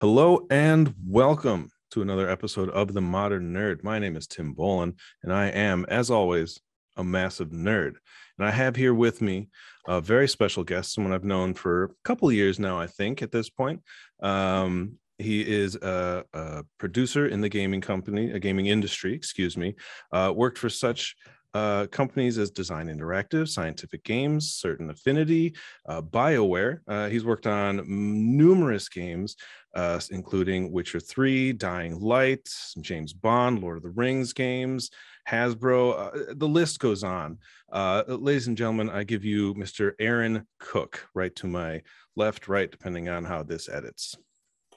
Hello and welcome to another episode of The Modern Nerd. My name is Tim Bolin, and I am, as always, a massive nerd. And I have here with me a very special guest, someone I've known for a couple years now, I think, at this point. Um, he is a, a, producer in the gaming company, a gaming industry, excuse me. Uh, worked for such uh, companies as Design Interactive, Scientific Games, Certain Affinity, uh, BioWare. Uh, he's worked on numerous games, uh, including Witcher 3, Dying Light, James Bond, Lord of the Rings games, Hasbro. Uh, the list goes on. Uh, ladies and gentlemen, I give you Mr. Aaron Cook, right to my left, right, depending on how this edits.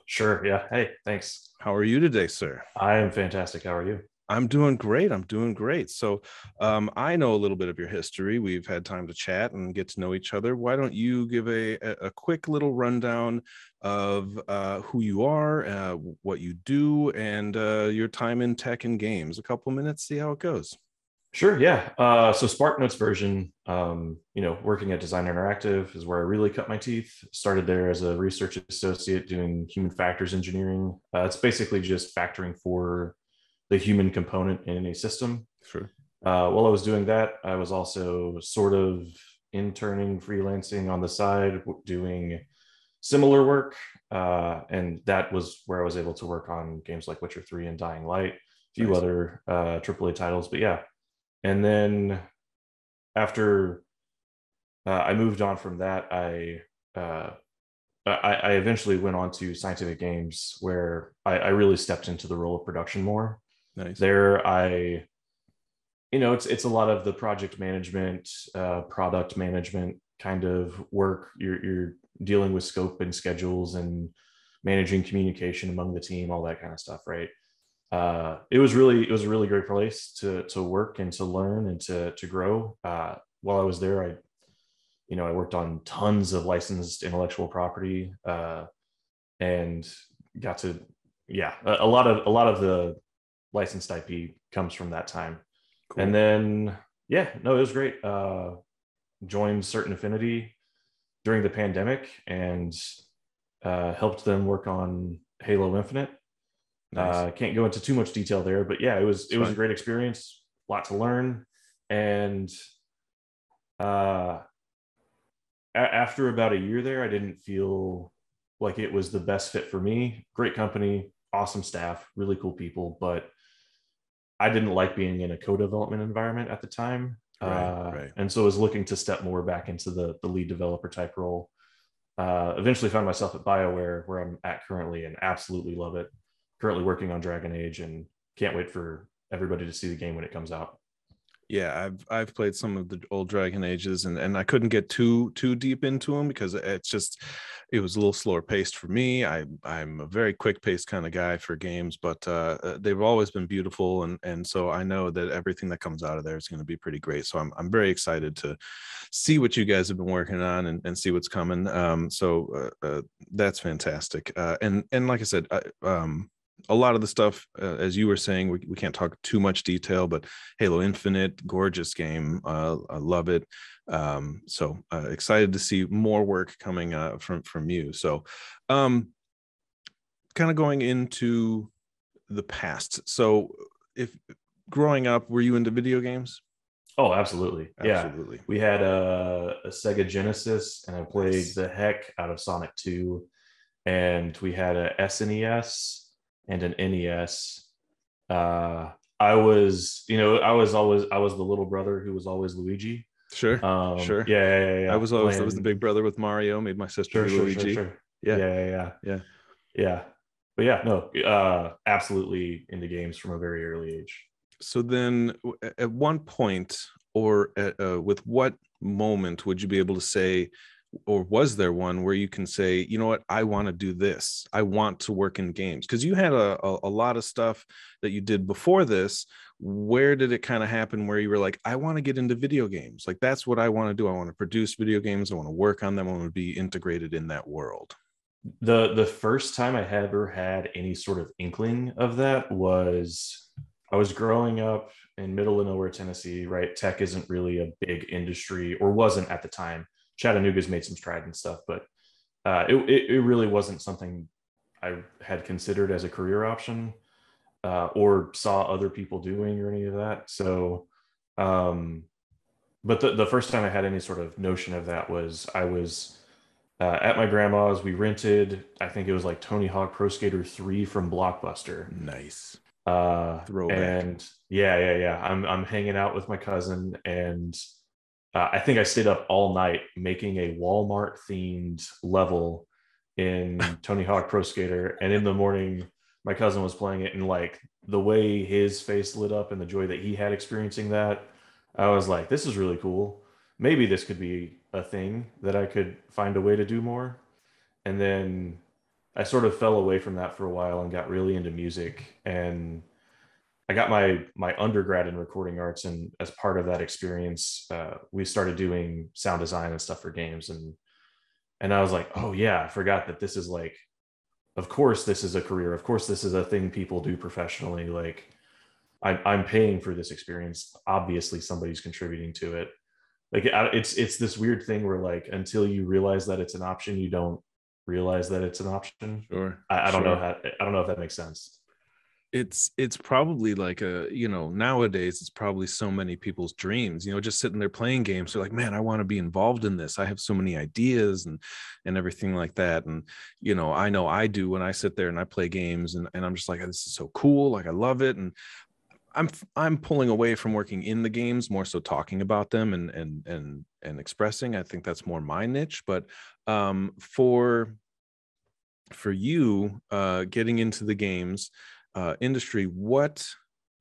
Sure. Yeah. Hey, thanks. How are you today, sir? I am fantastic. How are you? I'm doing great. I'm doing great. So, um, I know a little bit of your history. We've had time to chat and get to know each other. Why don't you give a, a quick little rundown of uh, who you are, uh, what you do, and uh, your time in tech and games? A couple minutes, see how it goes. Sure. Yeah. Uh, so SparkNotes version, um, you know, working at Design Interactive is where I really cut my teeth. Started there as a research associate doing human factors engineering. Uh, it's basically just factoring for the human component in a system. Sure. Uh, while I was doing that, I was also sort of interning, freelancing on the side, doing similar work. Uh, and that was where I was able to work on games like Witcher 3 and Dying Light, a few nice. other uh, AAA titles. But yeah. And then after uh, I moved on from that, I, uh, I, I eventually went on to scientific games where I, I really stepped into the role of production more. Nice. There, I, you know, it's it's a lot of the project management, uh, product management kind of work. You're you're dealing with scope and schedules and managing communication among the team, all that kind of stuff, right? Uh, it was really it was a really great place to to work and to learn and to to grow. Uh, while I was there, I, you know, I worked on tons of licensed intellectual property uh, and got to yeah a, a lot of a lot of the licensed IP comes from that time. Cool. And then, yeah, no, it was great. Uh, joined Certain Affinity during the pandemic and uh, helped them work on Halo Infinite. Nice. Uh, can't go into too much detail there, but yeah, it was it was a great experience. A lot to learn, and uh, a- after about a year there, I didn't feel like it was the best fit for me. Great company, awesome staff, really cool people, but I didn't like being in a co-development environment at the time. Right, uh, right. And so I was looking to step more back into the, the lead developer type role. Uh, eventually found myself at BioWare where I'm at currently and absolutely love it. Currently working on Dragon Age and can't wait for everybody to see the game when it comes out yeah i've i've played some of the old dragon ages and and i couldn't get too too deep into them because it's just it was a little slower paced for me. I i'm a very quick paced kind of guy for games but uh, uh, they've always been beautiful and and so i know that everything that comes out of there is going to be pretty great. So i'm, I'm very excited to see what you guys have been working on and, and see what's coming. Um so uh, uh, that's fantastic. Uh, and and like i said I, um a lot of the stuff, uh, as you were saying, we, we can't talk too much detail, but Halo Infinite, gorgeous game. Uh, I love it. Um, so uh, excited to see more work coming uh, from from you. So, um, kind of going into the past. So, if growing up, were you into video games? Oh, absolutely. absolutely. Yeah. We had a, a Sega Genesis, and I played nice. the heck out of Sonic 2. And we had a SNES and an NES. Uh, I was, you know, I was always, I was the little brother who was always Luigi. Sure. Um, sure. Yeah, yeah, yeah, I was always, I was the big brother with Mario. Made my sister sure, Luigi. Sure, sure, yeah. yeah, yeah, yeah, yeah, yeah. But yeah, no, uh, absolutely into games from a very early age. So then, at one point, or at, uh, with what moment would you be able to say, or was there one where you can say you know what? I want to do this. I want to work in games. Because you had a, a, a, lot of stuff that you did before this. Where did it kind of happen where you were like i want to get into video games. Like that's what i want to do. I want to produce video games. I want to work on them. I want to be integrated in that world. The the first time i ever had any sort of inkling of that was i was growing up in middle of nowhere tennessee right? Tech isn't really a big industry or wasn't at the time Chattanooga's made some strides and stuff, but uh, it, it, it really wasn't something I had considered as a career option uh, or saw other people doing or any of that. So, um, but the, the first time I had any sort of notion of that was I was uh, at my grandma's. We rented, I think it was like Tony Hawk Pro Skater 3 from Blockbuster. Nice. Uh, Throwback. And yeah, yeah, yeah. I'm, I'm hanging out with my cousin and uh, I think I stayed up all night making a Walmart themed level in Tony Hawk Pro Skater. And in the morning, my cousin was playing it, and like the way his face lit up and the joy that he had experiencing that, I was like, this is really cool. Maybe this could be a thing that I could find a way to do more. And then I sort of fell away from that for a while and got really into music. And I got my my undergrad in recording arts, and as part of that experience, uh, we started doing sound design and stuff for games. And and I was like, oh yeah, I forgot that this is like, of course this is a career. Of course this is a thing people do professionally. Like, I'm I'm paying for this experience. Obviously somebody's contributing to it. Like it's it's this weird thing where like until you realize that it's an option, you don't realize that it's an option. Sure. I, I don't sure. know how I don't know if that makes sense it's it's probably like a you know nowadays it's probably so many people's dreams you know just sitting there playing games they're like man i want to be involved in this. I have so many ideas and and everything like that. And you know i know i do when i sit there and i play games and, and i'm just like this is so cool like i love it. And i'm i'm pulling away from working in the games more so talking about them and and and and expressing. I think that's more my niche but um for for you uh getting into the games uh, industry, what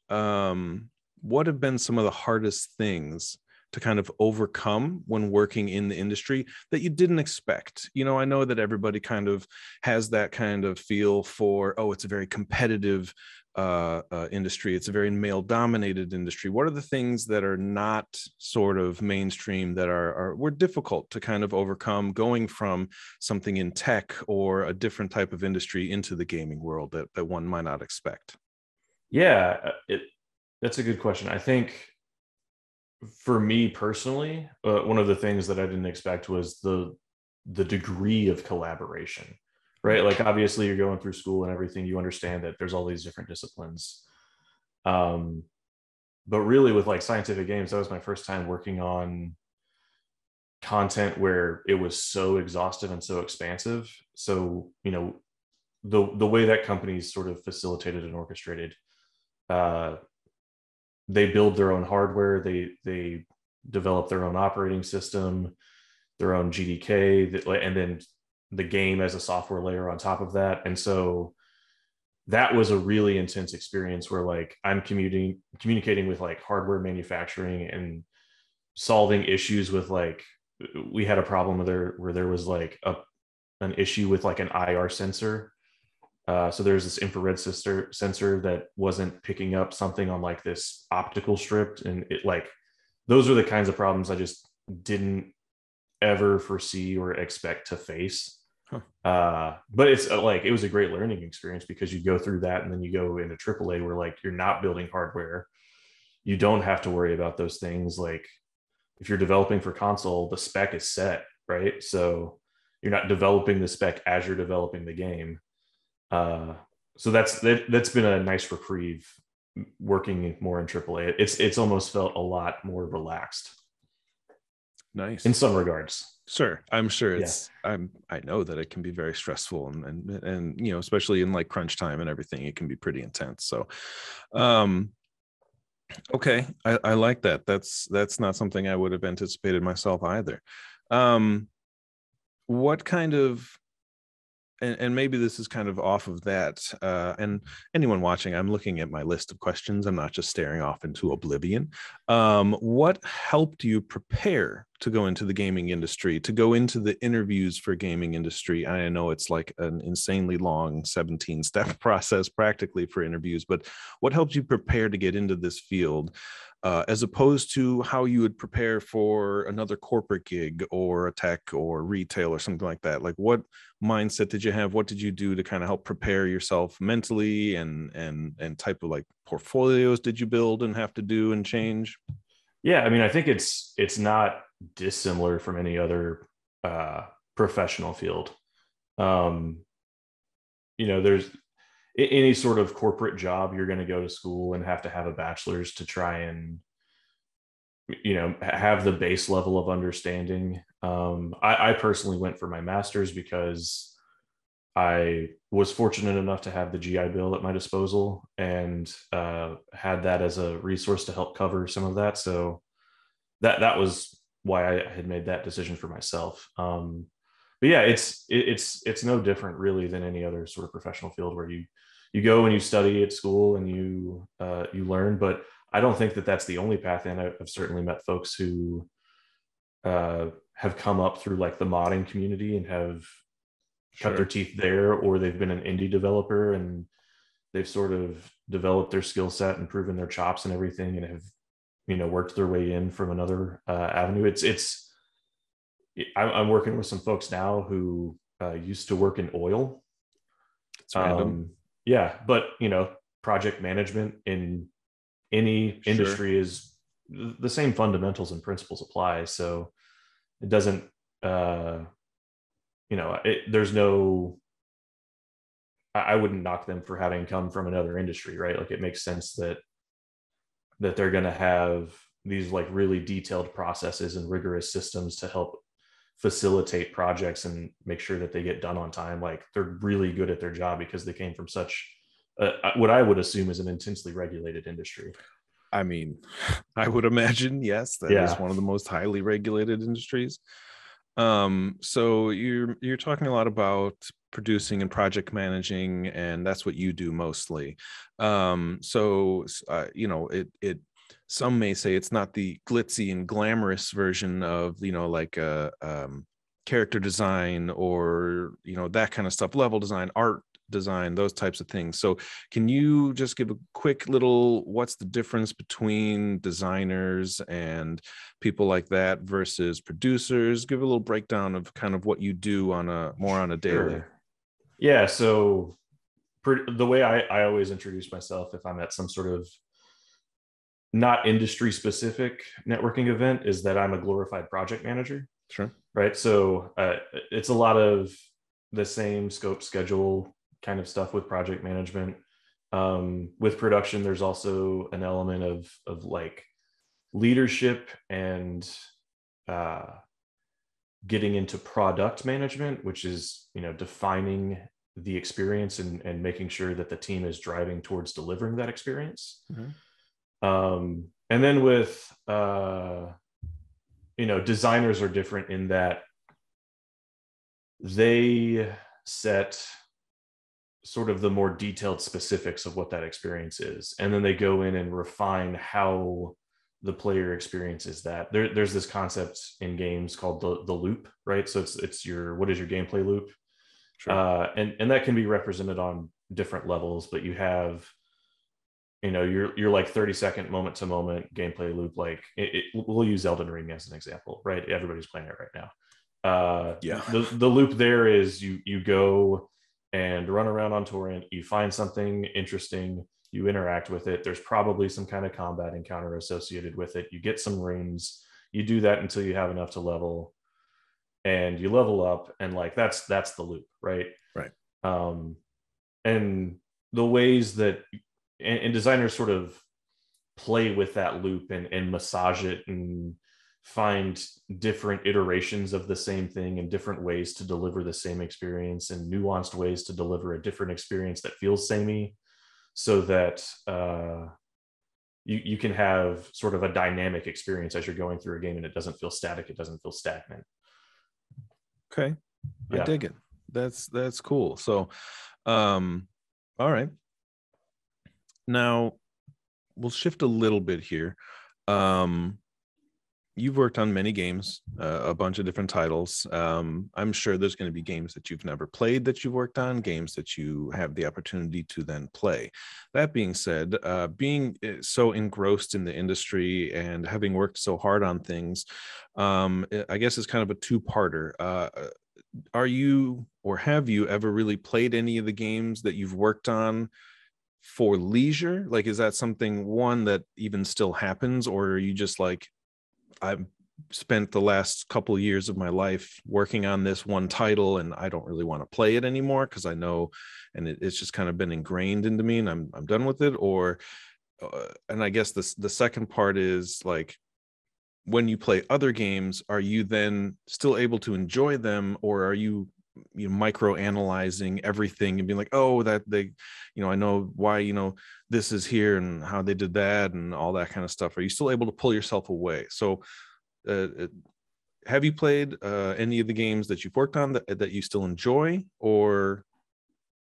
um, what have been some of the hardest things to kind of overcome when working in the industry that you didn't expect? You know, I know that everybody kind of has that kind of feel for, oh, it's a very competitive uh, uh, industry. It's a very male dominated industry. What are the things that are not sort of mainstream that are, are were difficult to kind of overcome going from something in tech or a different type of industry into the gaming world that, that one might not expect? Yeah, uh, it, that's a good question. I think for me personally, uh, one of the things that I didn't expect was the the degree of collaboration right? Like obviously you're going through school and everything you understand that there's all these different disciplines. Um but really with like scientific games that was my first time working on content where it was so exhaustive and so expansive. So you know the the way that companies sort of facilitated and orchestrated uh they build their own hardware they they develop their own operating system their own gdk and then the game as a software layer on top of that. And so that was a really intense experience where like I'm commuting communicating with like hardware manufacturing and solving issues with like we had a problem there where there was like a an issue with like an IR sensor. Uh, so there's this infrared sensor sensor that wasn't picking up something on like this optical strip, and it like those are the kinds of problems I just didn't ever foresee or expect to face. Huh. Uh, but it's uh, like it was a great learning experience because you go through that and then you go into AAA where like you're not building hardware. You don't have to worry about those things. Like if you're developing for console, the spec is set, right? So you're not developing the spec as you're developing the game. Uh, so that's that, that's been a nice reprieve working more in AAA. It's it's almost felt a lot more relaxed. Nice in some regards. Sure, I'm sure it's. Yeah. I'm. I know that it can be very stressful, and and and you know, especially in like crunch time and everything, it can be pretty intense. So, um, okay, I, I like that. That's that's not something I would have anticipated myself either. Um, what kind of and, and maybe this is kind of off of that. Uh, and anyone watching, I'm looking at my list of questions. I'm not just staring off into oblivion. Um, what helped you prepare to go into the gaming industry, to go into the interviews for gaming industry? I know it's like an insanely long 17 step process practically for interviews, but what helped you prepare to get into this field? Uh, as opposed to how you would prepare for another corporate gig or a tech or retail or something like that like what mindset did you have? What did you do to kind of help prepare yourself mentally and and and type of like portfolios did you build and have to do and change? Yeah i mean i think it's it's not dissimilar from any other uh professional field. Um you know, there's any sort of corporate job, you're going to go to school and have to have a bachelor's to try and, you know, have the base level of understanding. Um, I, I personally went for my master's because I was fortunate enough to have the GI Bill at my disposal and uh, had that as a resource to help cover some of that. So that that was why I had made that decision for myself. Um, but yeah, it's it, it's it's no different really than any other sort of professional field where you you go and you study at school and you uh, you learn. But I don't think that that's the only path in. I've certainly met folks who uh, have come up through like the modding community and have sure. cut their teeth there, or they've been an indie developer and they've sort of developed their skill set and proven their chops and everything, and have you know worked their way in from another uh, avenue. It's it's I'm working with some folks now who uh, used to work in oil. It's Um, yeah, but you know, project management in any sure. industry is the same fundamentals and principles apply. So it doesn't, uh, you know, it, there's no. I wouldn't knock them for having come from another industry, right? Like it makes sense that that they're going to have these like really detailed processes and rigorous systems to help facilitate projects and make sure that they get done on time like they're really good at their job because they came from such uh, what i would assume is an intensely regulated industry. I mean i would imagine yes that yeah. is one of the most highly regulated industries. Um so you're you're talking a lot about producing and project managing and that's what you do mostly. Um so uh, you know it it some may say it's not the glitzy and glamorous version of you know like a uh, um, character design or you know that kind of stuff level design art design those types of things. So can you just give a quick little what's the difference between designers and people like that versus producers? Give a little breakdown of kind of what you do on a more on a daily. Sure. yeah so the way I, I always introduce myself if i'm at some sort of not industry specific networking event is that I'm a glorified project manager. Sure. Right. So uh, it's a lot of the same scope, schedule kind of stuff with project management. Um, with production, there's also an element of of like leadership and uh, getting into product management, which is you know defining the experience and, and making sure that the team is driving towards delivering that experience. Mm-hmm um, and then with uh, you know designers are different in that they set sort of the more detailed specifics of what that experience is. And then they go in and refine how the player experiences that. There, there's this concept in games called the, the loop right? So it's it's your what is your gameplay loop? Sure. uh, and and that can be represented on different levels but you have you know you're you're like 30 second moment to moment gameplay loop like it, it, we'll use elden ring as an example right? Everybody's playing it right now. Uh yeah. the, the loop there is you you go and run around on torrent you find something interesting you interact with it. There's probably some kind of combat encounter associated with it. You get some runes you do that until you have enough to level and you level up and like that's that's the loop right? Right. Um and the ways that and, and designers sort of play with that loop and, and massage it and find different iterations of the same thing and different ways to deliver the same experience and nuanced ways to deliver a different experience that feels samey so that uh, you, you can have sort of a dynamic experience as you're going through a game and it doesn't feel static it doesn't feel stagnant. Okay. Yeah. i dig it. That's that's cool. So um all right now, we'll shift a little bit here. Um, you've worked on many games, uh, a bunch of different titles. Um, I'm sure there's going to be games that you've never played that you've worked on, games that you have the opportunity to then play. That being said, uh, being eh, so engrossed in the industry and having worked so hard on things, um, eh, I guess it's kind of a two parter. Uh, are you or have you ever really played any of the games that you've worked on? For leisure? Like, is that something one that even still happens, or are you just like, I'm spent the last couple years of my life working on this one title and I don't really want to play it anymore because I know and it, it's just kind of been ingrained into me and I'm I'm done with it or uh, and I guess this the second part is like when you play other games are you then still able to enjoy them or are you you know micro analyzing everything and being like oh that they you know i know why you know this is here and how they did that and all that kind of stuff. Are you still able to pull yourself away? So uh, uh, have you played uh, any of the games that you've worked on that, that you still enjoy? Or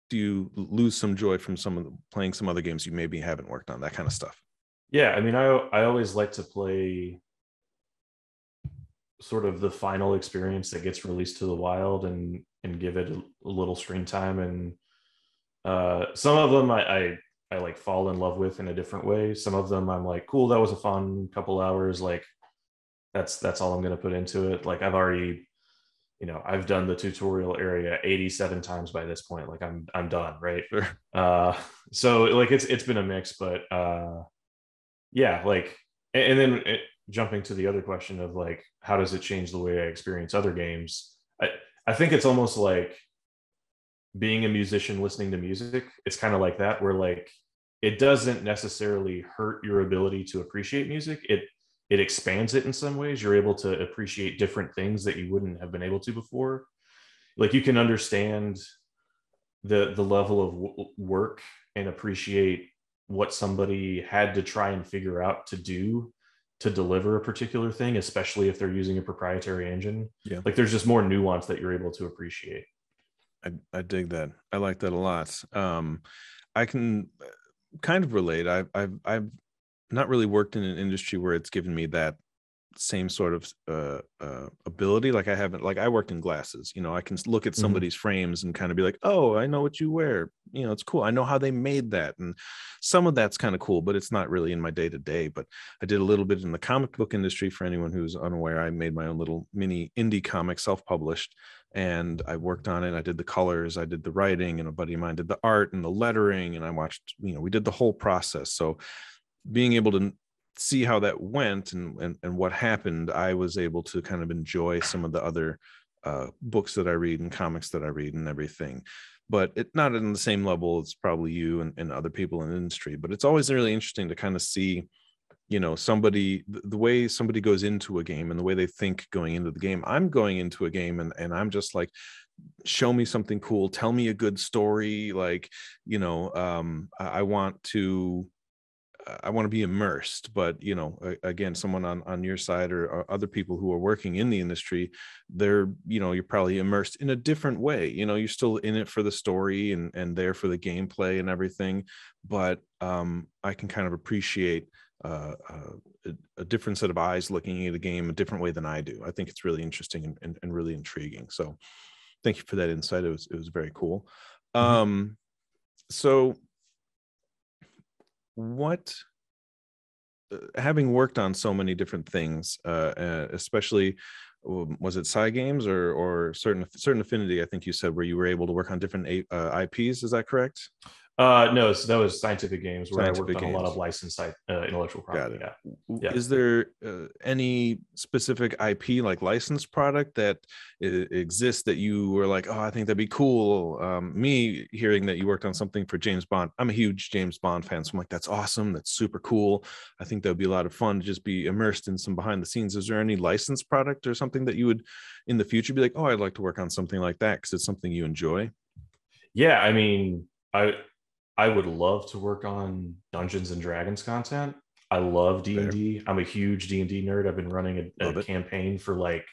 do you lose some joy from some of the, playing some other games you maybe haven't worked on that kind of stuff? Yeah i mean i i always like to play sort of the final experience that gets released to the wild and and give it a, a little screen time and uh, some of them I, I I like fall in love with in a different way. Some of them I'm like, cool, that was a fun couple hours. Like that's that's all I'm gonna put into it. Like I've already, you know, I've done the tutorial area 87 times by this point. Like I'm I'm done, right? Uh so like it's it's been a mix, but uh yeah, like and, and then it, jumping to the other question of like how does it change the way I experience other games? I, I think it's almost like being a musician listening to music. It's kind of like that, where like it doesn't necessarily hurt your ability to appreciate music. It it expands it in some ways. You're able to appreciate different things that you wouldn't have been able to before. Like you can understand the the level of w- work and appreciate what somebody had to try and figure out to do to deliver a particular thing, especially if they're using a proprietary engine. Yeah. Like there's just more nuance that you're able to appreciate. I, I dig that. I like that a lot. Um, I can uh, kind of relate. I've, I've, I've not really worked in an industry where it's given me that same sort of uh, uh, ability. Like I haven't, like I worked in glasses. You know, I can look at mm-hmm. somebody's mm-hmm. frames and kind of be like, "Oh, I know what you wear." You know, it's cool. I know how they made that, and some of that's kind of cool, but it's not really in my day to day. But I did a little bit in the comic book industry. For anyone who's unaware, I made my own little mini indie comic, self-published, and I worked on it. I did the colors, I did the writing, and a buddy of mine did the art and the lettering, and I watched. You know, we did the whole process. So being able to see how that went and, and and what happened, I was able to kind of enjoy some of the other uh, books that I read and comics that I read and everything. But it not in the same level as probably you and, and other people in the industry. But it's always really interesting to kind of see, you know, somebody the way somebody goes into a game and the way they think going into the game. I'm going into a game and and I'm just like, show me something cool tell me a good story like you know um i want to I want to be immersed, but you know, again, someone on on your side or, or, other people who are working in the industry, they're you know, you're probably immersed in a different way. You know, you're still in it for the story and and there for the gameplay and everything, but um, I can kind of appreciate uh, uh, a, a, different set of eyes looking at a game a different way than I do. I think it's really interesting and, and, and really intriguing. So, thank you for that insight. It was it was very cool. Mm-hmm. Um, so what uh, having worked on so many different things uh, especially was it Cygames or or certain certain affinity i think you said where you were able to work on different uh, ips is that correct uh, no, so that was scientific games where scientific I worked on a lot of licensed uh, intellectual property. Yeah. yeah. Is there uh, any specific IP like licensed product that exists that you were like, oh, I think that'd be cool? Um, me hearing that you worked on something for James Bond, I'm a huge James Bond fan, so I'm like, that's awesome. That's super cool. I think that would be a lot of fun to just be immersed in some behind the scenes. Is there any licensed product or something that you would in the future be like, oh, I'd like to work on something like that because it's something you enjoy? Yeah, I mean, I I would love to work on Dungeons and Dragons content. I love D and D. I'm a huge D and D nerd. I've been running a, a campaign for like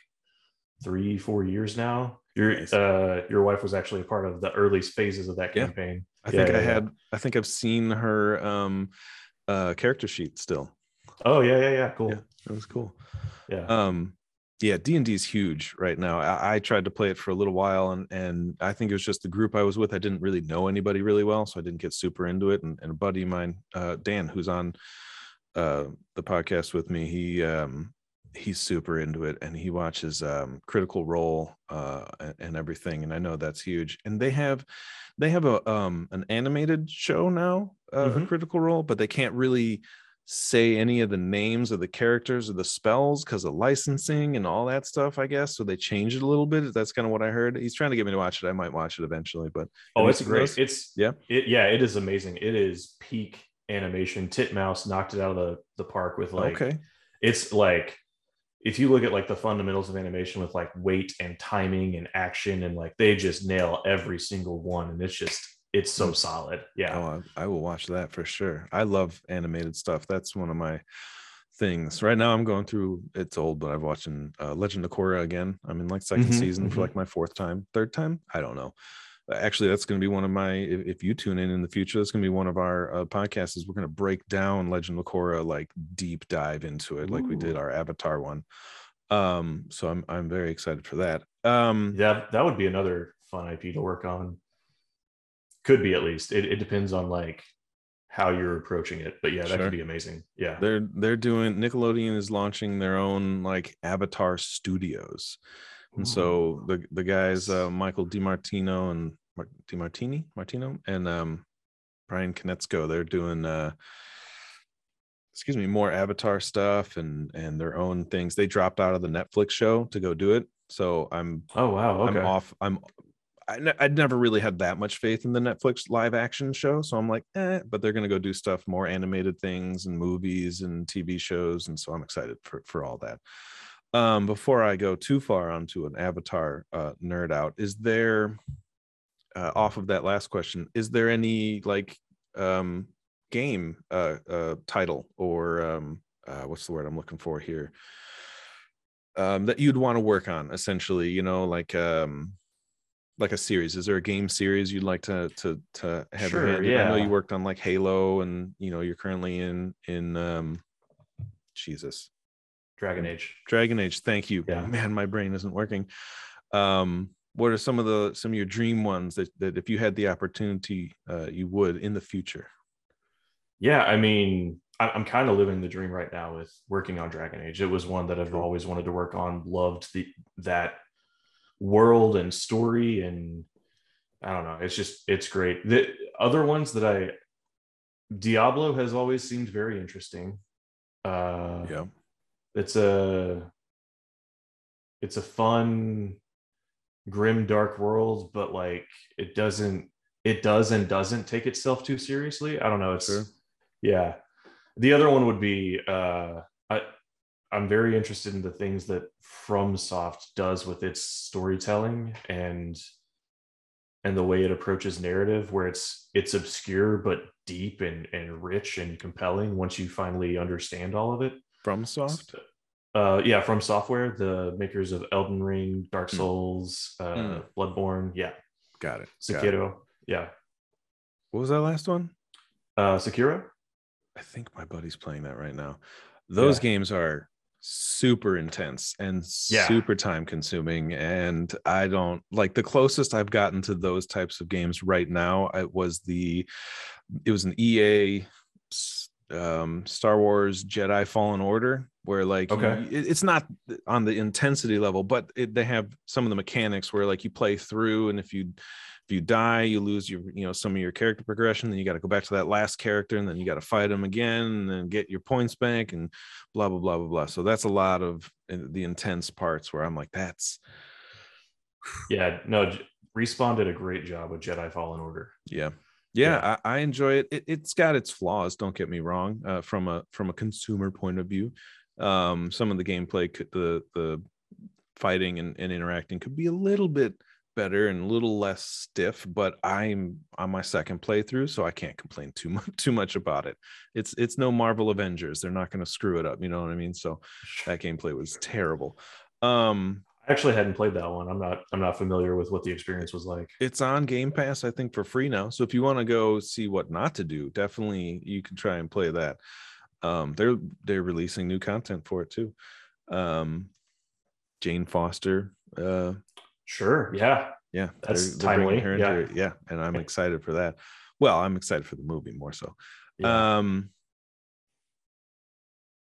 three, four years now. Your nice. uh, your wife was actually a part of the early phases of that campaign. Yeah. I think yeah, I had. I think I've seen her um, uh, character sheet still. Oh yeah, yeah, yeah. Cool. Yeah, that was cool. Yeah. Um, yeah d&d is huge right now I, I, tried to play it for a little while and and i think it was just the group i was with i didn't really know anybody really well so i didn't get super into it and, and a buddy of mine uh, dan who's on uh, the podcast with me he um, he's super into it and he watches um, critical role uh, and, and, everything and i know that's huge and they have they have a um, an animated show now uh, mm-hmm. a critical role but they can't really say any of the names of the characters or the spells because of licensing and all that stuff, I guess. So they changed it a little bit. That's kind of what I heard. He's trying to get me to watch it. I might watch it eventually, but oh, it's great. Those? It's yeah, it, yeah, it is amazing. It is peak animation. Titmouse knocked it out of the, the park with like okay. It's like if you look at like the fundamentals of animation with like weight and timing and action and like they just nail every single one and it's just it's so hmm. solid yeah. Oh, I, I, will watch that for sure. I love animated stuff. That's one of my things. Right now i'm going through it's old but i've watching uh, legend of korra again. I'm in like 2nd mm-hmm, season mm-hmm. for like my fourth time third time? I don't know. Actually that's going to be one of my if, if, you tune in in the future that's going to be one of our uh, podcasts is we're going to break down legend of korra like deep dive into it like we did our avatar one. Um so i'm i'm very excited for that. Um yeah that would be another fun ip to work on could be at least it, it depends on like how you're approaching it but yeah that sure. could be amazing yeah they're they're doing nickelodeon is launching their own like avatar studios and so the the guys uh, Michael DiMartino and Mar- DiMartini Martino and um, Bryan Konietzko they're doing uh, excuse me more Avatar stuff and and their own things. They dropped out of the Netflix show to go do it. So I'm oh wow okay. I'm off. I'm I n- I'd never really had that much faith in the Netflix live action show. So I'm like, eh, but they're going to go do stuff, more animated things and movies and TV shows. And so I'm excited for, for all that um before i go too far onto an avatar uh nerd out is there uh, off of that last question is there any like um game uh uh title or um uh what's the word i'm looking for here um that you'd want to work on essentially you know like um like a series is there a game series you'd like to to to have sure, yeah. i know you worked on like halo and you know you're currently in in um jesus Dragon Age. Dragon Age. Thank you. Yeah. Man, my brain isn't working. Um, what are some of the some of your dream ones that that if you had the opportunity, uh, you would in the future? Yeah, I mean, I'm kind of living the dream right now with working on Dragon Age. It was one that I've always wanted to work on. Loved the that world and story, and I don't know. It's just it's great. The other ones that I Diablo has always seemed very interesting. Uh, yeah it's a it's a fun grim dark world but like it doesn't it does and doesn't take itself too seriously i don't know it's sure. yeah the other one would be uh i'm very interested in the things that FromSoft does with its storytelling and and the way it approaches narrative where it's it's obscure but deep and and rich and compelling once you finally understand all of it FromSoft? Uh, yeah, from software, the makers of Elden Ring, Dark hmm. Souls, mm. uh, mm. Bloodborne. Yeah. Got it. Sekiro. Got it. Yeah. What was that last one? Uh, Sekiro. I think my buddy's playing that right now. Those yeah. games are super intense and yeah. super time consuming and i don't like the closest i've gotten to those types of games right now it was the it was an ea um, Star Wars Jedi Fallen Order, where like okay. You, it's not on the intensity level, but it, they have some of the mechanics where like you play through, and if you you die, you lose your you know some of your character progression. Then you got to go back to that last character, and then you got to fight them again, and then get your points back, and blah blah blah blah blah. So that's a lot of uh, the intense parts where I'm like, that's yeah, no. Respawn did a great job with Jedi Fallen Order. Yeah, yeah, yeah. I, I, enjoy it. it. has got its flaws don't get me wrong uh, from a from a consumer point of view um, some of the gameplay could, the the fighting and, and interacting could be a little bit better and a little less stiff but i'm on my second playthrough so i can't complain too much too much about it it's it's no marvel avengers they're not going to screw it up you know what i mean so that gameplay was terrible um I actually hadn't played that one. I'm not I'm not familiar with what the experience was like. It's on Game Pass, I think, for free now. So if you want to go see what not to do, definitely you can try and play that. Um, they're they're releasing new content for it too. Um, Jane Foster. Uh, sure. Yeah. Yeah. That's they're, they're timely. Yeah. Yeah. And I'm excited for that. Well, I'm excited for the movie more so. Yeah. Um,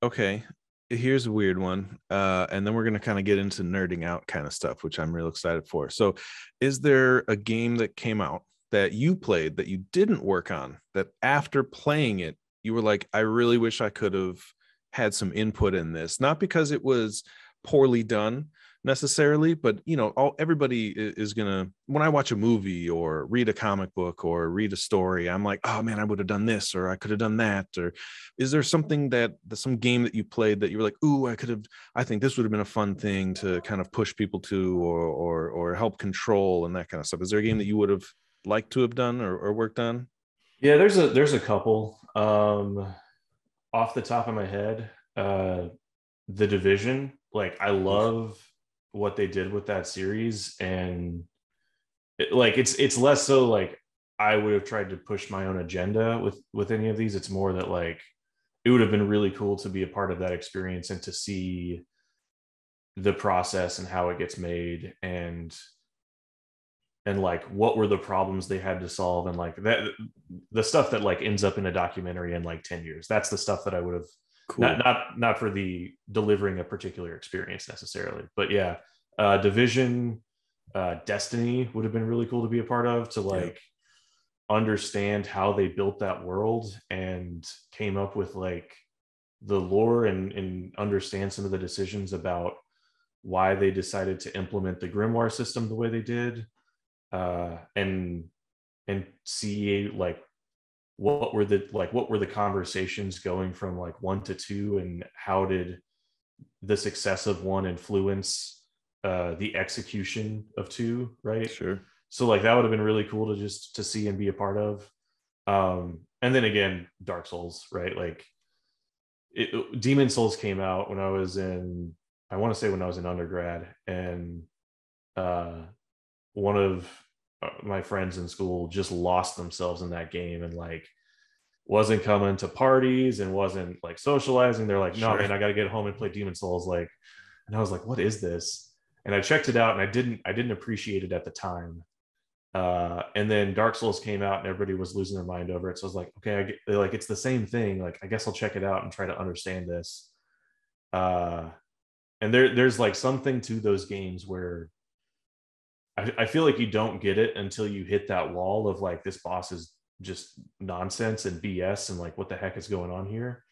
okay here's a weird one uh, and then we're going to kind of get into nerding out kind of stuff which i'm real excited for so is there a game that came out that you played that you didn't work on that after playing it you were like, I really wish I could have had some input in this, not because it was poorly done necessarily, but you know, all everybody is gonna when I watch a movie or read a comic book or read a story, I'm like, oh man, I would have done this or I could have done that. Or is there something that some game that you played that you were like, ooh, I could have, I think this would have been a fun thing to kind of push people to or or or help control and that kind of stuff. Is there a game that you would have liked to have done or, or worked on? Yeah, there's a there's a couple. Um off the top of my head, uh the division, like I love what they did with that series and it, like it's it's less so like I would have tried to push my own agenda with with any of these. It's more that like it would have been really cool to be a part of that experience and to see the process and how it gets made and and like what were the problems they had to solve and like that the stuff that like ends up in a documentary in like 10 years that's the stuff that i would have cool. not not not for the delivering a particular experience necessarily but yeah uh division uh destiny would have been really cool to be a part of to like yeah. understand how they built that world and came up with like the lore and and understand some of the decisions about why they decided to implement the grimoire system the way they did uh and and see like what were the like what were the conversations going from like one to two and how did the success of one influence uh the execution of two right? Sure. So like that would have been really cool to just to see and be a part of. Um and then again dark souls right? Like it, demon souls came out when i was in i want to say when i was in undergrad and uh one of my friends in school just lost themselves in that game and like wasn't coming to parties and wasn't like socializing. They're like, no, sure. man, I got to get home and play Demon Souls. Like, and I was like, what is this? And I checked it out and I didn't, I didn't appreciate it at the time. Uh, and then Dark Souls came out and everybody was losing their mind over it. So I was like, okay, I get, like it's the same thing. Like, I guess I'll check it out and try to understand this. Uh, and there, there's like something to those games where I, I feel like you don't get it until you hit that wall of like this boss is just nonsense and BS and like what the heck is going on here.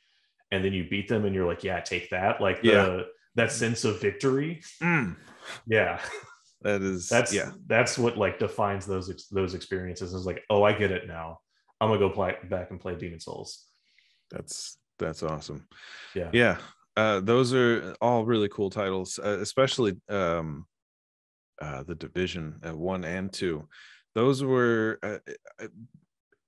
And then you beat them and you're like, yeah, take that. Like the, yeah. that sense of victory. Mm. Yeah. That is that's yeah. That's what like defines those those experiences. Is like, oh, I get it now. I'm gonna go play back and play Demon Souls. That's that's awesome. Yeah. Yeah. Uh, those are all really cool titles, uh, especially um, uh, the division uh, one and two. Those were uh, uh,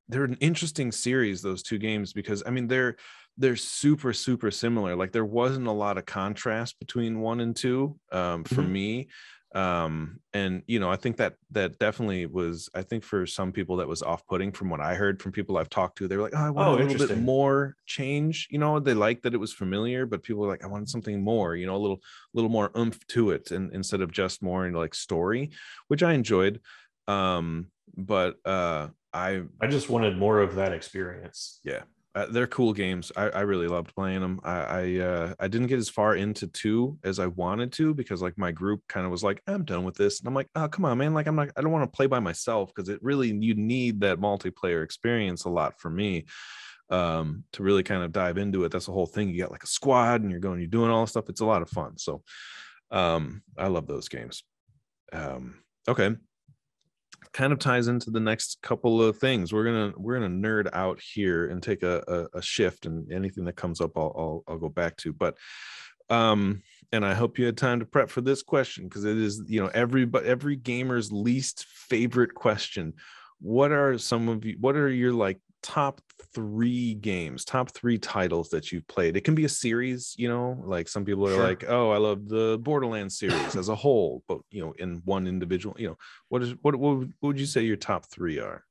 they're an interesting series those two games because i mean they're they're super super similar. Like there wasn't a lot of contrast between one and two um, for mm-hmm. me um and you know i think that that definitely was i think for some people that was off-putting from what i heard from people i've talked to they were like oh i want oh, a little bit more change you know they liked that it was familiar but people were like i wanted something more you know a little little more oomph to it and instead of just more in like story which i enjoyed um but uh i i just wanted more of that experience. Yeah uh, they're cool games. I, I really loved playing them. I I, uh, I didn't get as far into two as I wanted to because like my group kind of was like, I'm done with this, and I'm like, oh come on, man, like I'm not, I don't want to play by myself because it really you need that multiplayer experience a lot for me um to really kind of dive into it. That's the whole thing. You got like a squad and you're going, you're doing all this stuff. It's a lot of fun. So um I love those games. Um okay kind of ties into the next couple of things. We're gonna we're gonna nerd out here and take a, a, a shift, and anything that comes up, I'll, I'll I'll go back to. But um, and I hope you had time to prep for this question because it is you know every but every gamer's least favorite question. What are some of you? What are your like top three games, top three titles that you've played. It can be a series, you know, like some people are sure. like, oh, I love the Borderlands series as a whole, but you know, in one individual, you know, what is what what would, what would you say your top three are?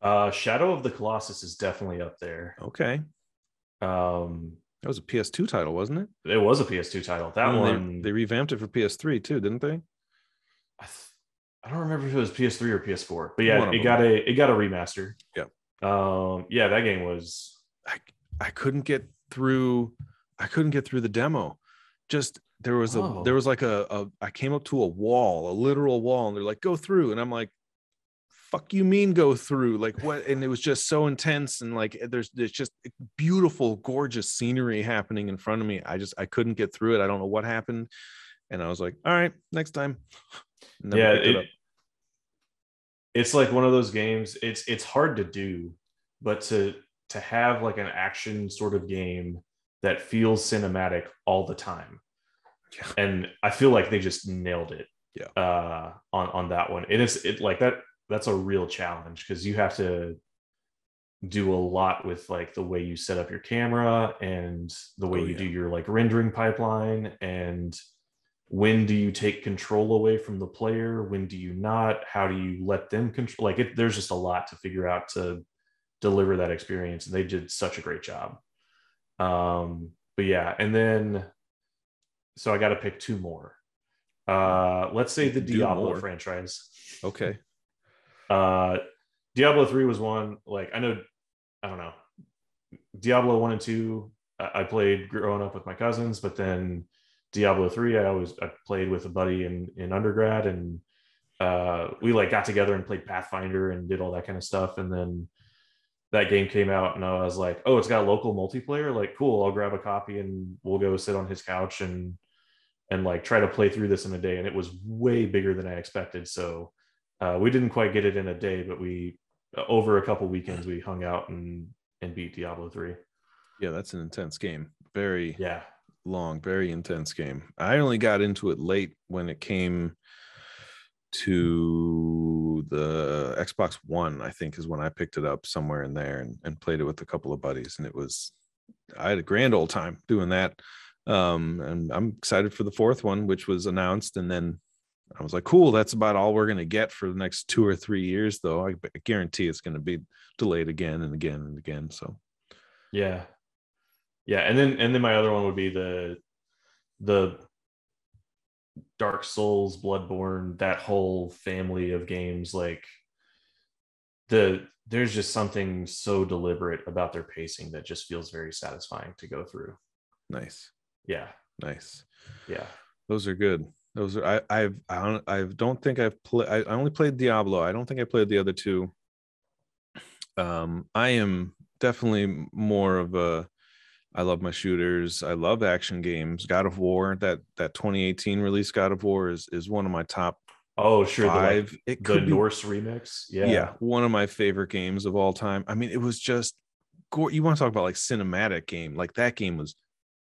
Uh Shadow of the Colossus is definitely up there. Okay. Um that was a PS2 title, wasn't it? It was a PS2 title. That and one they, they, revamped it for PS3 too, didn't they? I, th- I don't remember if it was PS3 or PS4, but yeah, it got a it got a remaster. Yeah. Um, yeah, that game was. I I couldn't get through. I couldn't get through the demo. Just there was a oh. there was like a, a I came up to a wall, a literal wall, and they're like, go through, and I'm like, fuck you mean go through like what and it was just so intense and like there's there's just beautiful gorgeous scenery happening in front of me i just i couldn't get through it i don't know what happened and i was like all right next time yeah it it. It's like one of those games it's it's hard to do but to to have like an action sort of game that feels cinematic all the time Yeah. and i feel like they just nailed it Yeah. uh on on that one it is it like that that's a real challenge because you have to do a lot with like the way you set up your camera and the way Oh, you yeah. do your like rendering pipeline and when do you take control away from the player? When do you not? How do you let them control like it, there's just a lot to figure out to deliver that experience and they did such a great job. Um but yeah and then so i got to pick two more. Uh let's say the diablo franchise. Okay. Uh diablo 3 was one like i know i don't know. Diablo 1 and 2 i I played growing up with my cousins but then diablo 3 i always i played with a buddy in in undergrad and uh we like got together and played pathfinder and did all that kind of stuff. And then that game came out and i was like oh it's got local multiplayer? Like cool i'll grab a copy and we'll go sit on his couch and and like try to play through this in a day. And it was way bigger than i expected. So uh, we didn't quite get it in a day but we over a couple weekends we hung out and and beat diablo 3 yeah that's an intense game. Very yeah long, very intense game. I only got into it late when it came to the Xbox One, I think is when I picked it up somewhere in there and, and played it with a couple of buddies. And it was, I had a grand old time doing that. Um, and I'm excited for the fourth one, which was announced. And then I was like, cool, that's about all we're going to get for the next two or three years, though. I guarantee it's going to be delayed again and again and again. So, yeah yeah and then and then my other one would be the the dark souls bloodborne that whole family of games like the there's just something so deliberate about their pacing that just feels very satisfying to go through nice, yeah nice. yeah Those are good. Those are I I've I don't, I don't think I've played I only played Diablo. I don't think I played the other two. Um I am definitely more of a I love my shooters. I love action games. God of War, that that 2018 release God of War is is one of my top oh sure the, like, five. it the be norse remix yeah yeah. one of my favorite games of all time. I mean, it was just you want to talk about like cinematic game. Like that game was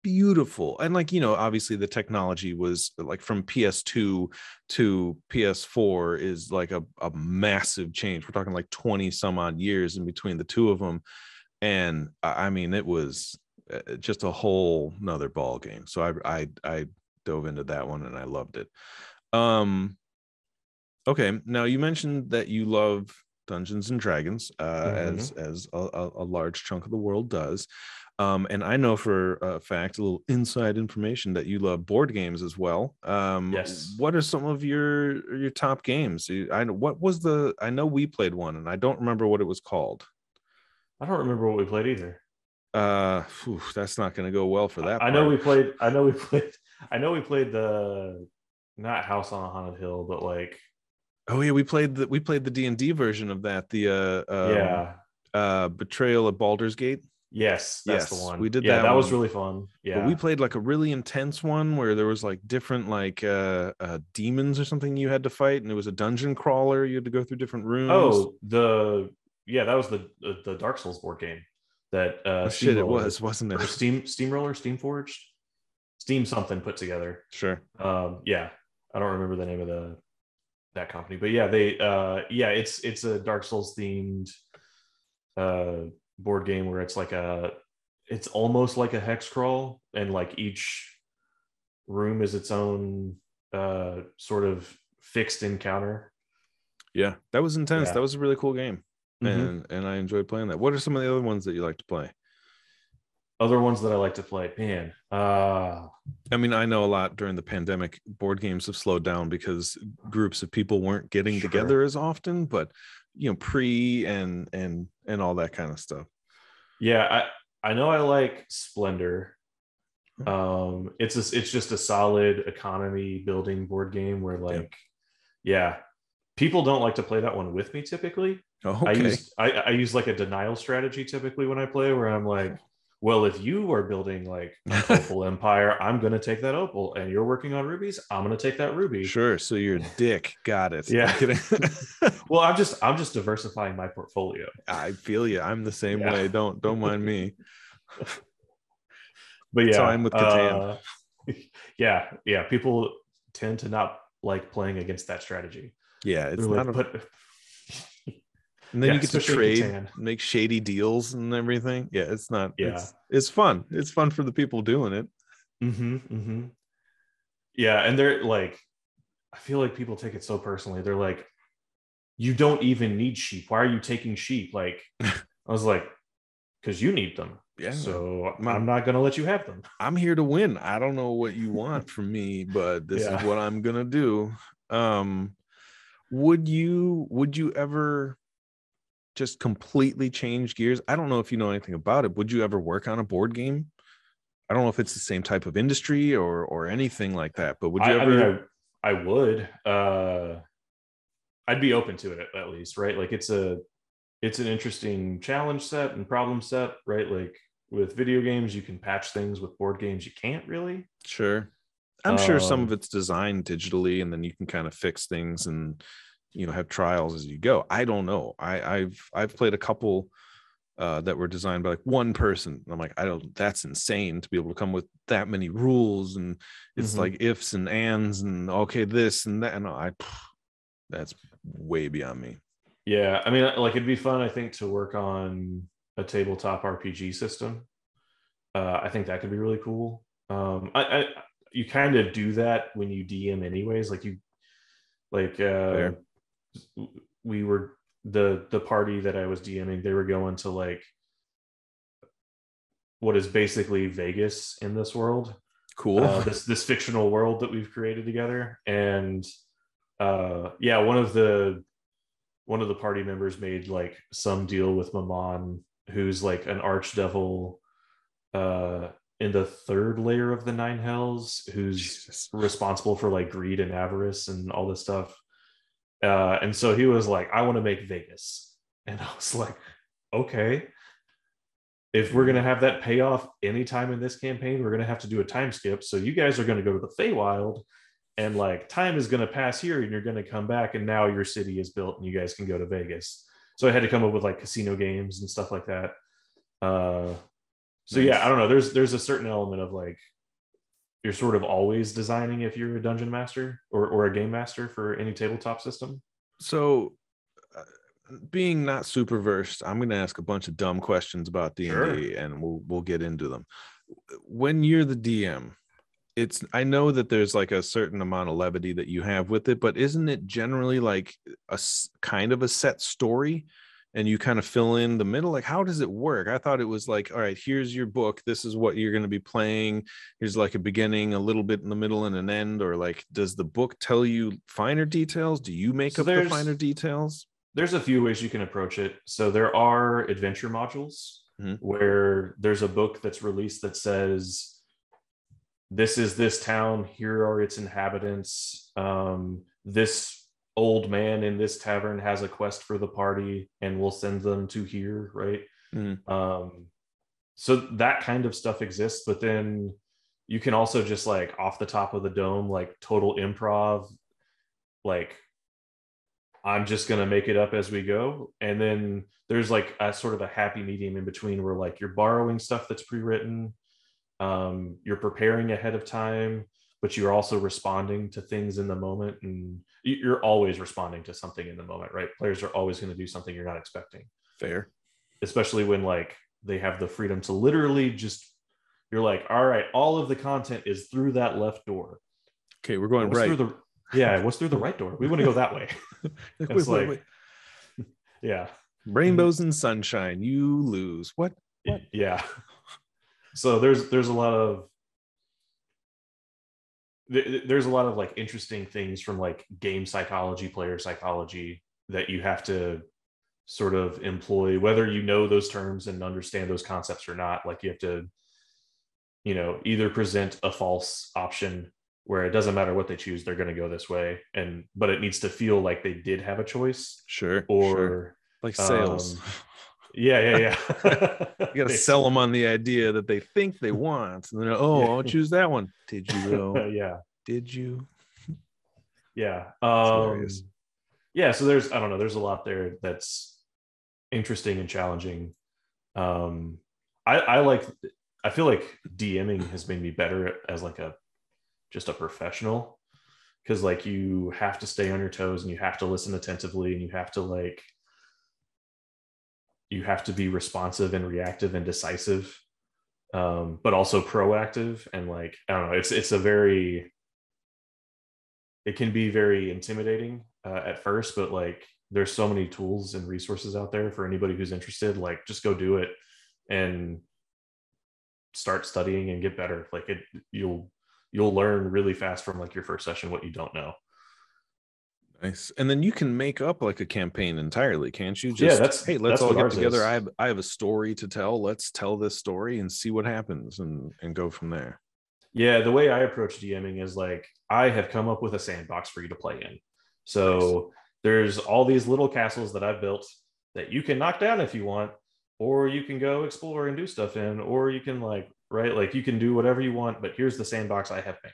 beautiful. And like, you know, obviously the technology was like from PS2 to PS4 is like a, a massive change. We're talking like 20 some odd years in between the two of them. And I mean, it was just a whole nother ball game. So I I I dove into that one and I loved it. Um okay, now you mentioned that you love Dungeons and Dragons, uh, as as a, a, a large chunk of the world does. Um, and I know for a fact, a little inside information that you love board games as well. Um, Yes. What are some of your your top games? I know what was the. I know we played one, and I don't remember what it was called. i don't remember what we played either Uh, phew, that's not going to go well for that. i know we played i know we played i know we played the not house on a haunted hill but like Oh yeah, we played the we played the D and D version of that. The uh, um, yeah uh, betrayal at Baldur's Gate. yes that's yes, the one we did yeah that that was really fun yeah But we played like a really intense one where there was like different like uh, uh demons or something you had to fight, and it was a dungeon crawler. You had to go through different rooms. Oh, the yeah, that was the the, the Dark Souls board game that uh Oh, shit! It was, wasn't it? Steam Steamroller, Steam Forged, Steam something put together. Sure. Um, yeah, I don't remember the name of the that company, but yeah, they uh yeah, it's it's a Dark Souls themed uh board game where it's like a it's almost like a hex crawl and like each room is its own uh sort of fixed encounter. Yeah, that was intense. Yeah. That was a really cool game, Mhm. and and I enjoyed playing that. What are some of the other ones that you like to play? other ones that I like to play, man. Uh I mean, I know a lot during the pandemic, board games have slowed down because groups of people weren't getting Sure. together as often, but you know, pre and and and all that kind of stuff. yeah, I I know I like Splendor. Um it's a, it's just a solid economy building board game where like yeah, people don't like to play that one with me typically. Oh, I use I, I use like a denial strategy typically when I play, where I'm like, well, if you are building like an opal empire, I'm gonna take that opal, and you're working on rubies, I'm gonna take that ruby. Sure. So you're a dick. Got it. Yeah. Well, I'm just I'm just diversifying my portfolio. I feel you. I'm the same Yeah. way. Don't don't mind me. But yeah, I'm with Catan. uh, yeah, yeah. People tend to not like playing against that strategy. Yeah, it's They're not. like, A, but and then yeah, you get to trade, make shady deals and everything. Yeah, it's not. Yeah. It's, it's fun. It's fun for the people doing it. Mm-hmm, mm-hmm. Yeah, and they're like, I feel like people take it so personally. They're like, you don't even need sheep. Why are you taking sheep? Like, I was like, because you need them. Yeah. So I'm not gonna let you have them. I'm here to win. I don't know what you want from me, but this Yeah. is what I'm gonna do. Um, would you would you ever just completely change gears? I don't know if you know anything about it. Would you ever work on a board game? I don't know if it's the same type of industry or or anything like that, but would you I, I ever? mean, I, I would. Uh, I'd be open to it at, at least, right? Like it's a, it's an interesting challenge set and problem set, right? Like with video games, you can patch things. With board games, you can't really. Sure. I'm sure some Um, of it's designed digitally and then you can kind of fix things and you know have trials as you go. I don't know. I, I've I've played a couple uh, that were designed by like one person. I'm like, I don't that's insane to be able to come with that many rules and it's Mhm. like ifs and ands and okay, this and that. And I that's way beyond me. Yeah, I mean, like it'd be fun, I think, to work on a tabletop RPG system. Uh, I think that could be really cool. Um, I, I you kind of do that when you DM, anyways. Like you, like uh, Fair. We were the the party that I was DMing. They were going to like what is basically Vegas in this world Cool. uh, this this fictional world that we've created together and uh yeah one of the one of the party members made like some deal with Mammon who's like an archdevil uh in the third layer of the nine hells who's Jesus. responsible for like greed and avarice and all this stuff uh and so he was like i want to make vegas. And i was like okay. If we're going to have that payoff anytime in this campaign we're going to have to do a time skip. So you guys are going to go to the Feywild and like time is going to pass here and you're going to come back and now your city is built and you guys can go to vegas. So i had to come up with like casino games and stuff like that. Uh so yeah i don't know. There's there's a certain element of like you're sort of always designing if you're a dungeon master or, or a game master for any tabletop system? So uh, being not super versed i'm going to ask a bunch of dumb questions about d&d Sure. and we'll we'll get into them. When you're the dm it's i know that there's like a certain amount of levity that you have with it but isn't it generally like a kind of a set story and you kind of fill in the middle like how does it work i thought it was like all right here's your book this is what you're going to be playing here's like a beginning a little bit in the middle and an end or like does the book tell you finer details do you make So up the finer details there's a few ways you can approach it. So there are adventure modules Mhm. where there's a book that's released that says, "This is this town. Here are its inhabitants. Um, this old man in this tavern has a quest for the party, and we'll send them to here." Right. Mhm. Um, so that kind of stuff exists, but then you can also just like off the top of the dome, like total improv, like I'm just gonna make it up as we go. And then there's like a sort of a happy medium in between where like you're borrowing stuff that's pre-written, um, you're preparing ahead of time, but you're also responding to things in the moment. And you- you're always responding to something in the moment, right? Players are always going to do something you're not expecting, fair especially when like they have the freedom to literally just you're like, all right, all of the content is through that left door. okay we're going What's right through the yeah, what's through the right door? We want to go that way. Like, It's wait, wait, like- wait. yeah. rainbows and sunshine you lose what What? yeah so there's there's a lot of th- there's a lot of like interesting things from like game psychology player psychology that you have to sort of employ whether you know those terms and understand those concepts or not like you have to you know either present a false option where it doesn't matter what they choose, they're going to go this way. And but it needs to feel like they did have a choice. Sure. Or sure. like sales. Um, yeah, yeah, yeah. you got to sell them on the idea that they think they want. And then, oh, Yeah. I'll choose that one. Did you though? yeah, Did you? yeah. Um, yeah. So there's, I don't know, there's a lot there that's interesting and challenging. Um, I, I like, I feel like DMing has made me better as like a, just a professional. Cause like you have to stay on your toes and you have to listen attentively and you have to like, you have to be responsive and reactive and decisive um, but also proactive and like i don't know it's it's a very it can be very intimidating uh, at first but like there's so many tools and resources out there for anybody who's interested like just go do it and start studying and get better. Like it you'll you'll learn really fast from like your first session what you don't know Nice. And then you can make up like a campaign entirely, can't you? Just Yeah, that's- hey, let's that's all get together. is. I have I have a story to tell. Let's tell this story and see what happens and and go from there. Yeah, the way I approach DMing is like I have come up with a sandbox for you to play in. So there's all these little castles that I've built that you can knock down if you want, or you can go explore and do stuff in, or you can like right, like you can do whatever you want. But here's the sandbox I have made.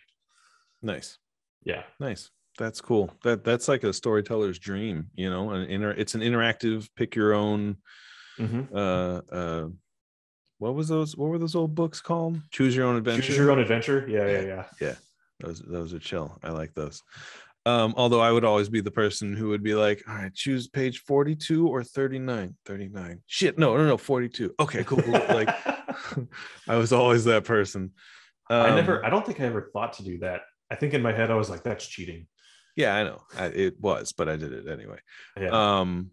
Nice. Yeah, Nice. That's cool. That that's like a storyteller's dream, you know. An inter it's an interactive pick your own Mhm. uh uh what was those what were those old books called? Choose your own adventure. choose your own adventure. Yeah, yeah, yeah. Yeah, those those are chill. I like those. Um, although I would always be the person who would be like, all right, choose page 42 or 39. 39. Shit, no, no, no, 42. Okay, cool. cool. like I was always that person. I Um, never. I don't think I ever thought to do that. I think in my head I was like, that's cheating. Yeah, I know. I, it was, but I did it anyway. Yeah. Um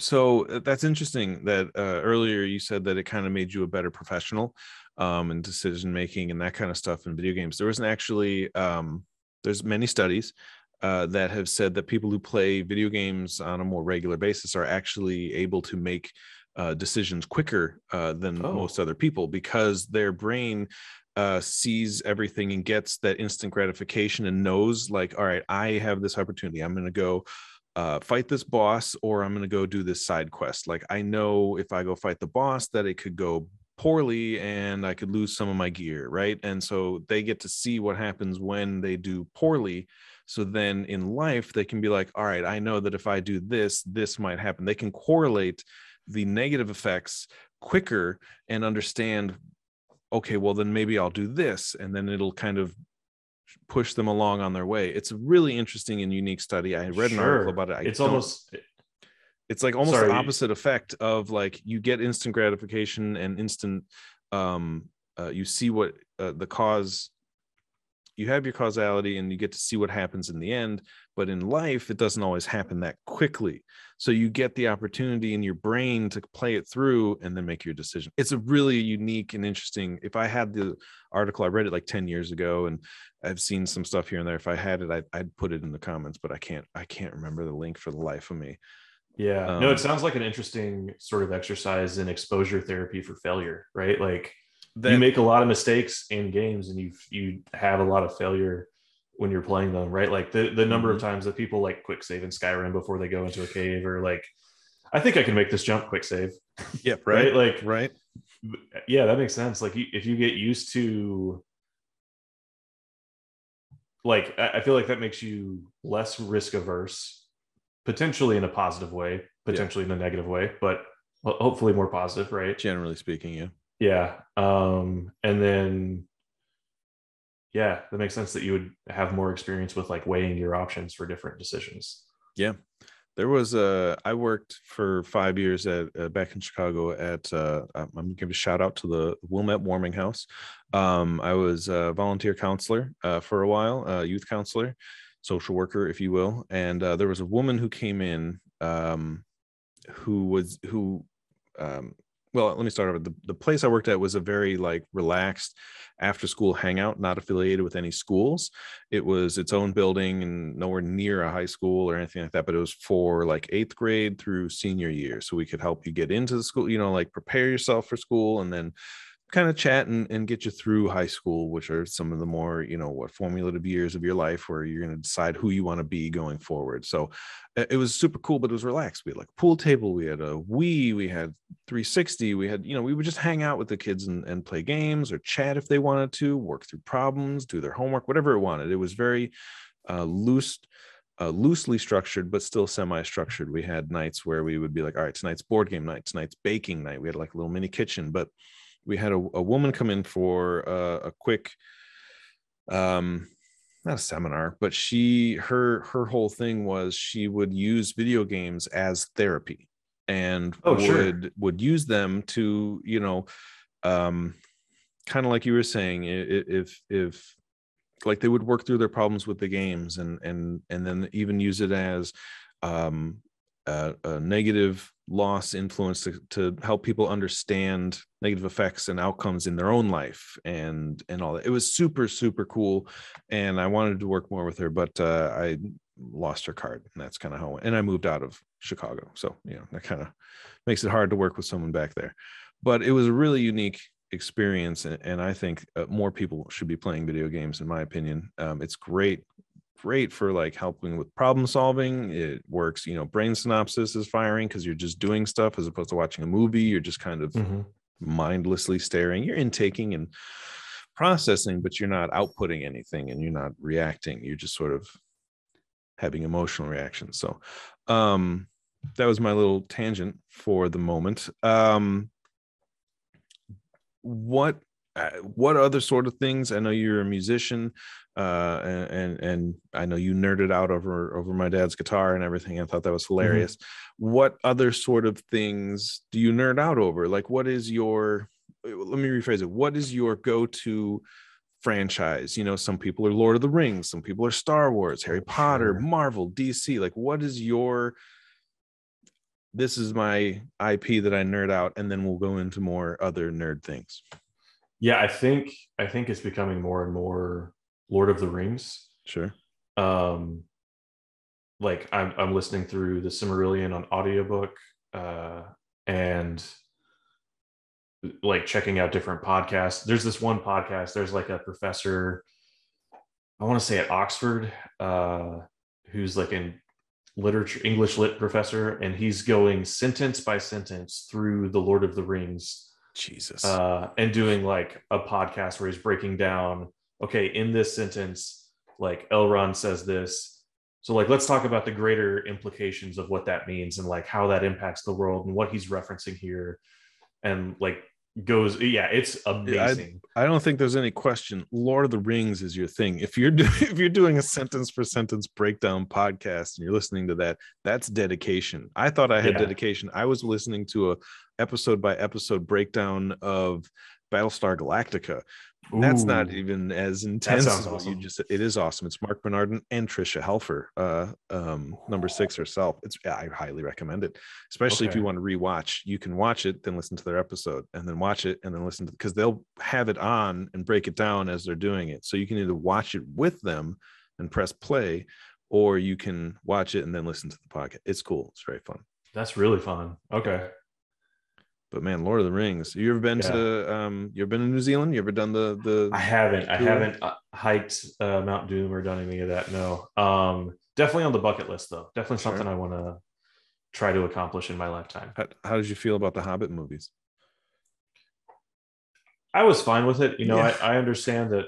so uh, that's interesting that uh, earlier you said that it kind of made you a better professional um and decision making and that kind of stuff in video games there wasn't actually um there's many studies uh, that have said that people who play video games on a more regular basis are actually able to make uh, decisions quicker uh, than Oh. most other people because their brain uh, sees everything and gets that instant gratification and knows like all right i have this opportunity. I'm going to go uh, fight this boss or i'm going to go do this side quest. Like i know if i go fight the boss that it could go poorly and i could lose some of my gear right? And so they get to see what happens when they do poorly. So then in life they can be like all right i know that if i do this this might happen. They can correlate the negative effects quicker and understand okay well then maybe i'll do this and then it'll kind of push them along on their way. It's a really interesting and unique study. I read an article about it. I it's almost it's like almost Sorry. the opposite effect of like you get instant gratification and instant um uh, you see what uh, the cause you have your causality and you get to see what happens in the end but in life it doesn't always happen that quickly so you get the opportunity in your brain to play it through and then make your decision it's a really unique and interesting if i had the article i read it like 10 years ago and i've seen some stuff here and there if i had it I'd, I'd put it in the comments but i can't i can't remember the link for the life of me Yeah. no, Um, it sounds like an interesting sort of exercise in exposure therapy for failure, right? Like that you make a lot of mistakes in games and you you have a lot of failure when you're playing them, right? Like the the number Mm-hmm. of times that people like quick save in Skyrim before they go into a cave or like I think I can make this jump quick save, yeah right? Like right yeah, that makes sense. Like you, if you get used to like I I feel like that makes you less risk averse, potentially in a positive way, potentially in a negative way, but hopefully more positive, right? generally speaking yeah Yeah. Um, and then yeah, that makes sense that you would have more experience with like weighing your options for different decisions. Yeah there was a i worked for five years at uh, back in chicago at uh i'm gonna give a shout out to the wilmette warming house um i was a volunteer counselor uh, for a while uh, youth counselor social worker if you will and uh, there was a woman who came in um who was who um well let me start over. The, the place i worked at was a very like relaxed after school hangout not affiliated with any schools. It was its own building and nowhere near a high school or anything like that but it was for like eighth grade through senior year so we could help you get into the school you know like prepare yourself for school and then kind of chat and, and get you through high school, which are some of the more, you know, what formulative years of your life where you're going to decide who you want to be going forward. So it was super cool, but it was relaxed. We had like a pool table, we had a Wii, we had 360, we had, you know, we would just hang out with the kids and, and play games or chat if they wanted to, work through problems, do their homework, whatever it wanted. It was very uh, loose uh, loosely structured, but still semi-structured. We had nights where we would be like, all right, tonight's board game night, tonight's baking night. We had like a little mini kitchen, but we had a, a woman come in for uh, a quick, um, not a seminar, but she her her whole thing was she would use video games as therapy and Oh, would sure. would use them to you know um kind of like you were saying if if like they would work through their problems with the games and and and then even use it as um a, a negative loss influence to, to help people understand negative effects and outcomes in their own life and and all that. It was super super cool and i wanted to work more with her but uh, i lost her card and that's kind of how and i moved out of chicago so you know that kind of makes it hard to work with someone back there. But it was a really unique experience and, and i think uh, more people should be playing video games in my opinion. Um, it's great great for like helping with problem solving it works you know brain synapses is firing because you're just doing stuff as opposed to watching a movie you're just kind of Mhm. mindlessly staring you're intaking and processing but you're not outputting anything and you're not reacting you're just sort of having emotional reactions so um that was my little tangent for the moment um what Uh, what other sort of things? I know you're a musician uh and, and and i know you nerded out over over my dad's guitar and everything. I thought that was mm-hmm. hilarious. What other sort of things do you nerd out over? Like what is your eh, let me rephrase it. What is your go-to franchise? You know some people are lord of the rings some people are star wars harry potter Sure. marvel dc like what is your this is my ip that i nerd out and then we'll go into more other nerd things Yeah, I think I think it's becoming more and more Lord of the Rings. sure Um, like I'm I'm listening through the Silmarillion on audiobook, uh, and like checking out different podcasts. There's this one podcast. There's like a professor, I want to say at Oxford, uh, who's like in literature, English lit professor, and he's going sentence by sentence through the Lord of the Rings jesus. Uh, and doing like a podcast where he's breaking down okay in this sentence like elrond says this. So like let's talk about the greater implications of what that means and like how that impacts the world and what he's referencing here. And like goes yeah it's amazing I don't think there's any question. Lord of the Rings is your thing. If you're do, if you're doing a sentence for sentence breakdown podcast and you're listening to that, that's dedication. I thought I had Yeah. dedication. I was listening to a episode by episode breakdown of Battlestar Galactica. That's not even as intense as what you just. It is awesome. It's Mark Bernardin and Tricia Helfer, uh, um, number six herself. It's I highly recommend it, especially if you want to rewatch. You can watch it, then listen to their episode, and then watch it, and then listen to because they'll have it on and break it down as they're doing it. So you can either watch it with them and press play, or you can watch it and then listen to the podcast. It's cool. It's very fun. that's really fun okay But man, Lord of the Rings. You ever been Yeah. to um you ever been to New Zealand? You ever done the the i haven't i haven't uh, hiked uh, mount doom or done any of that no um definitely on the bucket list though definitely Sure. something i want to try to accomplish in my lifetime how, how did you feel about the Hobbit movies? I was fine with it. You know, Yeah. I, I understand that,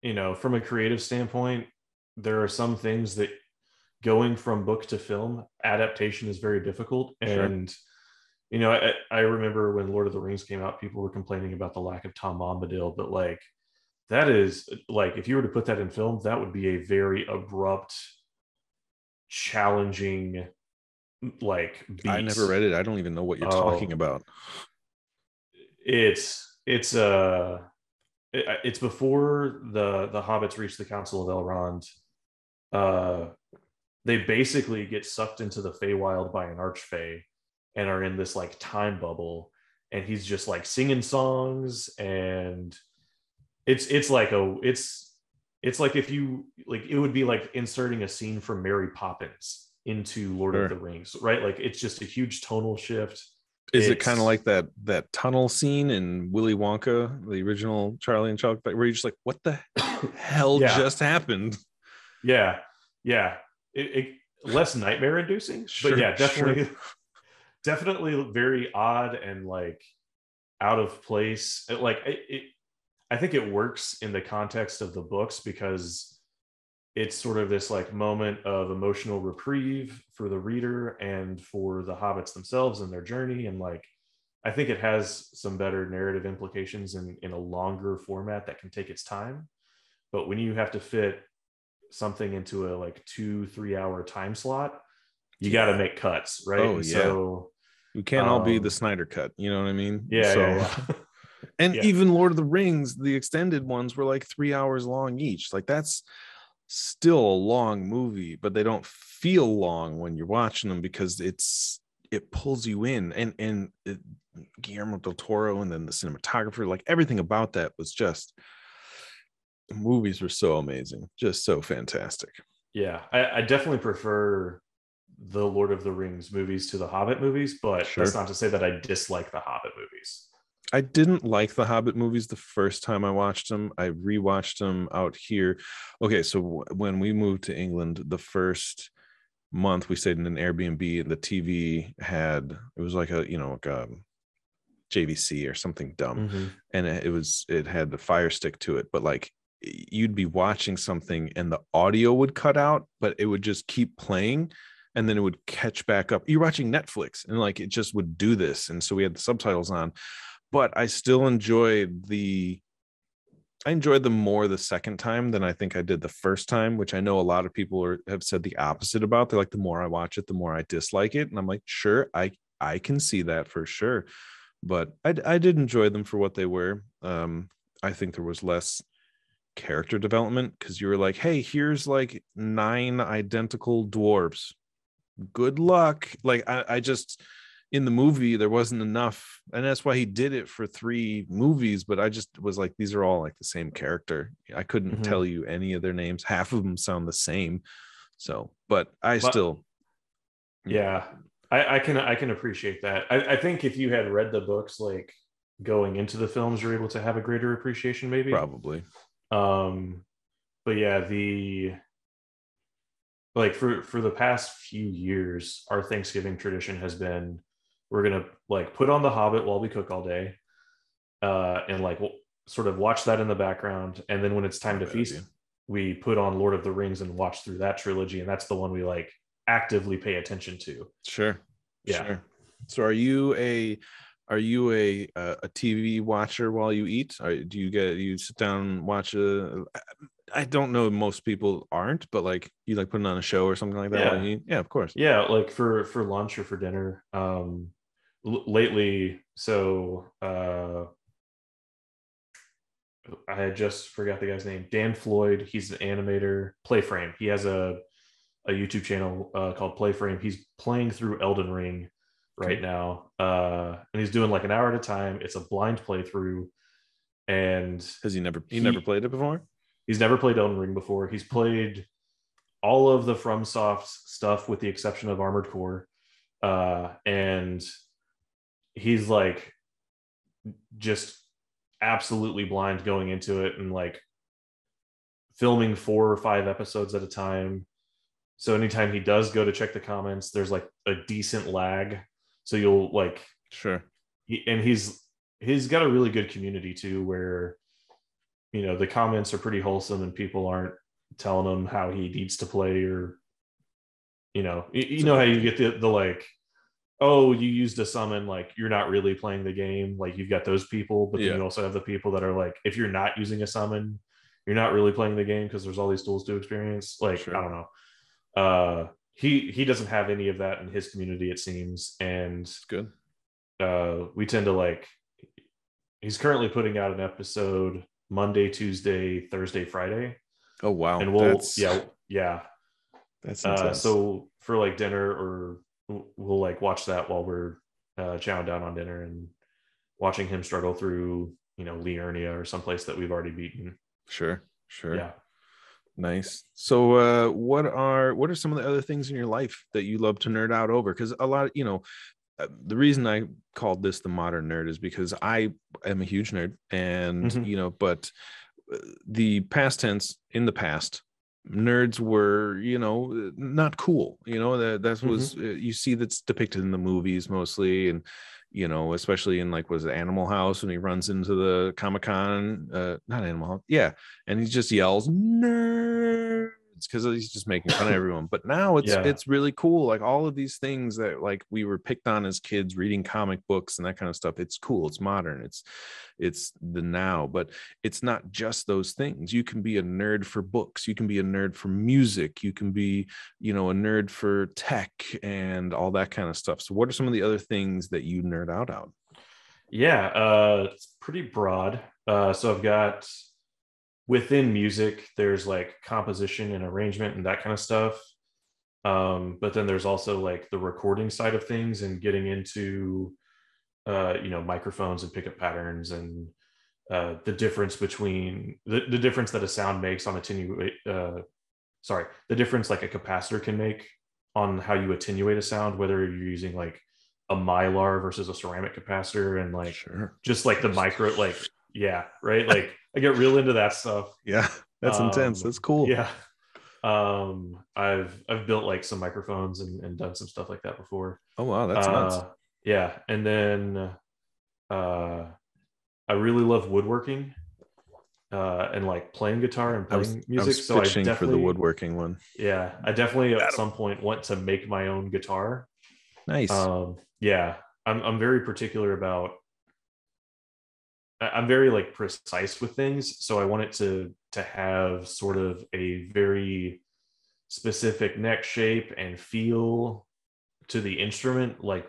you know, from a creative standpoint, there are some things that going from book to film adaptation is very difficult. Sure. And, you know, I, I remember when Lord of the Rings came out, people were complaining about the lack of Tom Bombadil, but like, that is like, if you were to put that in film, that would be a very abrupt, challenging, like, beat. I never read it. I don't even know what you're Oh. talking about. it's it's uh it- it's before the the hobbits reach the council of elrond uh they basically get sucked into the Feywild by an archfey and are in this like time bubble and he's just like singing songs and it's it's like a it's it's like if you like it would be like inserting a scene from Mary Poppins into Lord Sure. of the Rings, right? Like it's just a huge tonal shift. Is it kind of like that that tunnel scene in Willy Wonka, the original Charlie and Chocolate, where you're just like, what the hell Yeah. just happened? Yeah, yeah. It, it less nightmare inducing, Sure, but yeah, sure. definitely, very odd and like out of place. It, like it, it, I think it works in the context of the books because it's sort of this like moment of emotional reprieve for the reader and for the hobbits themselves and their journey and like I think it has some better narrative implications in in a longer format that can take its time. But when you have to fit something into a like two three hour time slot you got to make cuts right Oh, yeah. so We can't all be Um, the Snyder cut. You know what I mean? yeah, So- yeah, yeah. and Yeah. even Lord of the Rings, the extended ones were like three hours long each. Like that's still a long movie, but they don't feel long when you're watching them because it's it pulls you in. And and it, Guillermo del Toro and then the cinematographer, like everything about that was just movies were so amazing, just so fantastic. yeah I, I definitely prefer the lord of the rings movies to the hobbit movies but Sure. that's not to say that i dislike the hobbit movies I didn't like the Hobbit movies the first time I watched them. I rewatched them out here. Okay, so w- when we moved to England, the first month we stayed in an Airbnb, and the TV had it was like a you know like a JVC or something dumb, Mhm. and it it was it had the Fire Stick to it, but like you'd be watching something and the audio would cut out, but it would just keep playing. And then it would catch back up. You're watching Netflix, and like it just would do this. And so we had the subtitles on, but I still enjoyed the I enjoyed them more the second time than I think I did the first time, which I know a lot of people are, have said the opposite about. They're like, the more I watch it, the more I dislike it, and I'm like, sure, I I can see that for sure, but I I did enjoy them for what they were. Um, I think there was less character development because you were like, hey, here's like nine identical dwarves. Good luck. Like I, I just in the movie there wasn't enough and that's why he did it for three movies but i just was like these are all like the same character. I couldn't Mhm. tell you any of their names. Half of them sound the same. So but i But- still yeah I, I can i can appreciate that. I, I think if you had read the books like going into the films you're able to have a greater appreciation maybe. Probably. Um but yeah the like for for the past few years our thanksgiving tradition has been we're gonna like put on the hobbit while we cook all day uh and like w- sort of watch that in the background. And then when it's time to feast we put on lord of the rings and watch through that trilogy. And that's the one we like actively pay attention to. Sure. Yeah. sure. So are you a are you a a, a tv watcher while you eat? Or do you get you sit down and watch a i don't know most people aren't but like you like putting on a show or something like that Yeah. yeah of course yeah like for for lunch or for dinner um l- lately so uh i had just forgot the guy's name dan floyd he's an animator playframe he has a a youtube channel uh, called playframe he's playing through elden ring right Okay. now uh and he's doing like an hour at a time it's a blind playthrough and has he never he, He- never played it before He's never played Elden Ring before. He's played all of the FromSoft stuff with the exception of Armored Core. Uh, and he's like just absolutely blind going into it and like filming four or five episodes at a time. So anytime he does go to check the comments, there's like a decent lag. So you'll like sure he, and he's he's got a really good community too where you know the comments are pretty wholesome and people aren't telling him how he needs to play or you know you, you know how you get the, the like oh you used a summon like you're not really playing the game. Like you've got those people but then Yeah. you also have the people that are like if you're not using a summon you're not really playing the game because there's all these tools to experience. Like Sure. i don't know. Uh he he doesn't have any of that in his community it seems. And good. uh we tend to like he's currently putting out an episode monday tuesday thursday friday. Oh wow. And we'll that's yeah yeah. That's uh so for like dinner or we'll- like watch that while we're uh chowing down on dinner and watching him struggle through you know Liurnia or someplace that we've already beaten. Sure sure. Yeah. Nice. So uh what are what are some of the other things in your life that you love to nerd out over? Because a lot, you know, the reason I called this the modern nerd is because I am a huge nerd, and Mhm. you know, but uh, the past tense in the past, nerds were you know uh, not cool. You know that that was uh, you see that's depicted in the movies mostly, and you know especially in like was it Animal House when he runs into the Comic Con, uh, not Animal House, yeah, and he just yells because he's just making fun of everyone. But now it's Yeah. it's really cool. Like all of these things that like we were picked on as kids, reading comic books and that kind of stuff. It's cool. It's modern. It's it's the now. But it's not just those things. You can be a nerd for books. You can be a nerd for music. You can be you know a nerd for tech and all that kind of stuff. So what are some of the other things that you nerd out on? Yeah, uh, it's pretty broad. Uh, so I've got within music, there's like composition and arrangement and that kind of stuff. Um, but then there's also like the recording side of things and getting into, uh, you know, microphones and pickup patterns and uh, the difference between the, the difference that a sound makes on attenuate. Uh, sorry, the difference like a capacitor can make on how you attenuate a sound, whether you're using like a mylar versus a ceramic capacitor and like Sure. just like the micro like yeah right like i get real into that stuff Yeah, that's intense. Um, That's cool. yeah um i've i've built like some microphones and, and done some stuff like that before Oh wow, that's nuts. Uh, yeah and then uh i really love woodworking uh and like playing guitar and was, playing I music was so i fishing for the woodworking one. yeah i definitely at some point want to make my own guitar Nice. um yeah i'm, I'm very particular about i'm very like precise with things so i want it to to have sort of a very specific neck shape and feel to the instrument like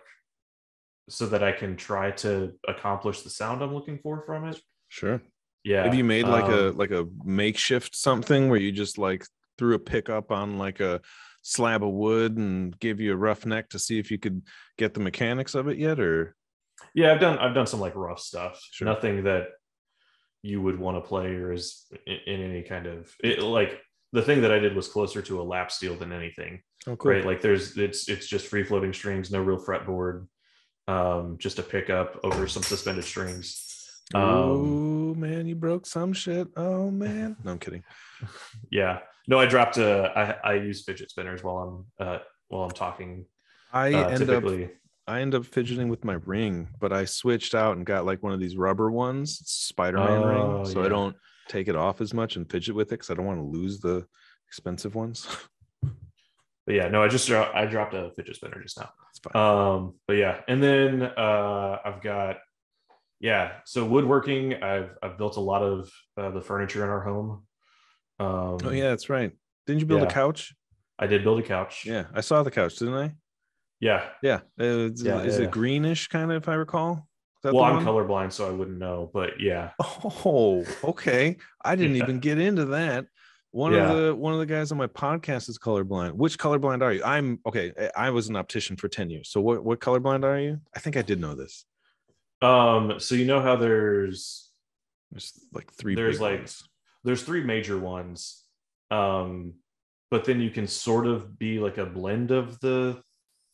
so that i can try to accomplish the sound i'm looking for from it sure. yeah Have you made like a um, like a makeshift something where you just like threw a pickup on like a slab of wood and gave you a rough neck to see if you could get the mechanics of it yet or yeah i've done i've done some like rough stuff. Sure. nothing that you would want to play or is in, in any kind of it, like the thing that i did was closer to a lap steel than anything oh cool. right? Like there's it's it's just free floating strings no real fretboard um just a pickup over some suspended strings. Um oh man you broke some shit. Oh man. No i'm kidding. Yeah. No i dropped uh i i use fidget spinners while i'm uh while i'm talking i uh, end up typically i end up fidgeting with my ring but i switched out and got like one of these rubber ones spider-man Oh, ring so i don't take it off as much and fidget with it because i don't want to lose the expensive ones. But yeah no i just dro- i dropped a fidget spinner just now. Um but yeah and then uh i've got yeah so woodworking i've i've built a lot of uh, the furniture in our home. Um oh yeah that's right. Didn't you build yeah. a couch? I did build a couch. Yeah i saw the couch didn't i yeah Yeah, is, Yeah, is yeah, it yeah. greenish kind of, if I recall? That well i'm one? colorblind so i wouldn't know but yeah Oh, okay. I didn't Yeah. even get into that. One Yeah. of the one of the guys on my podcast is colorblind. Which colorblind are you? I'm okay. I- I was an optician for ten years. So what what colorblind are you? I think I did know this. um so you know how there's There's like three. There's like- ones. there's three major ones um but then you can sort of be like a blend of the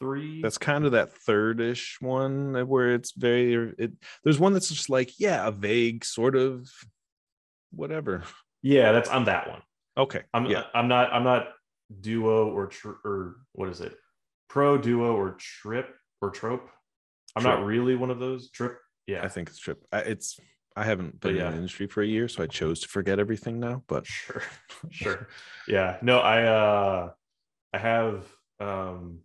three that's kind of that third-ish one where it's very. It there's one that's just like yeah, a vague sort of whatever. yeah that's i'm that one Okay. i'm yeah. i'm not i'm not duo or tr- or what is it pro duo or trip or trope i'm not really one of those trip yeah I think it's trip. I, it's I haven't been yeah. in the industry for a year, so I chose to forget everything now. But sure sure yeah no i uh i have um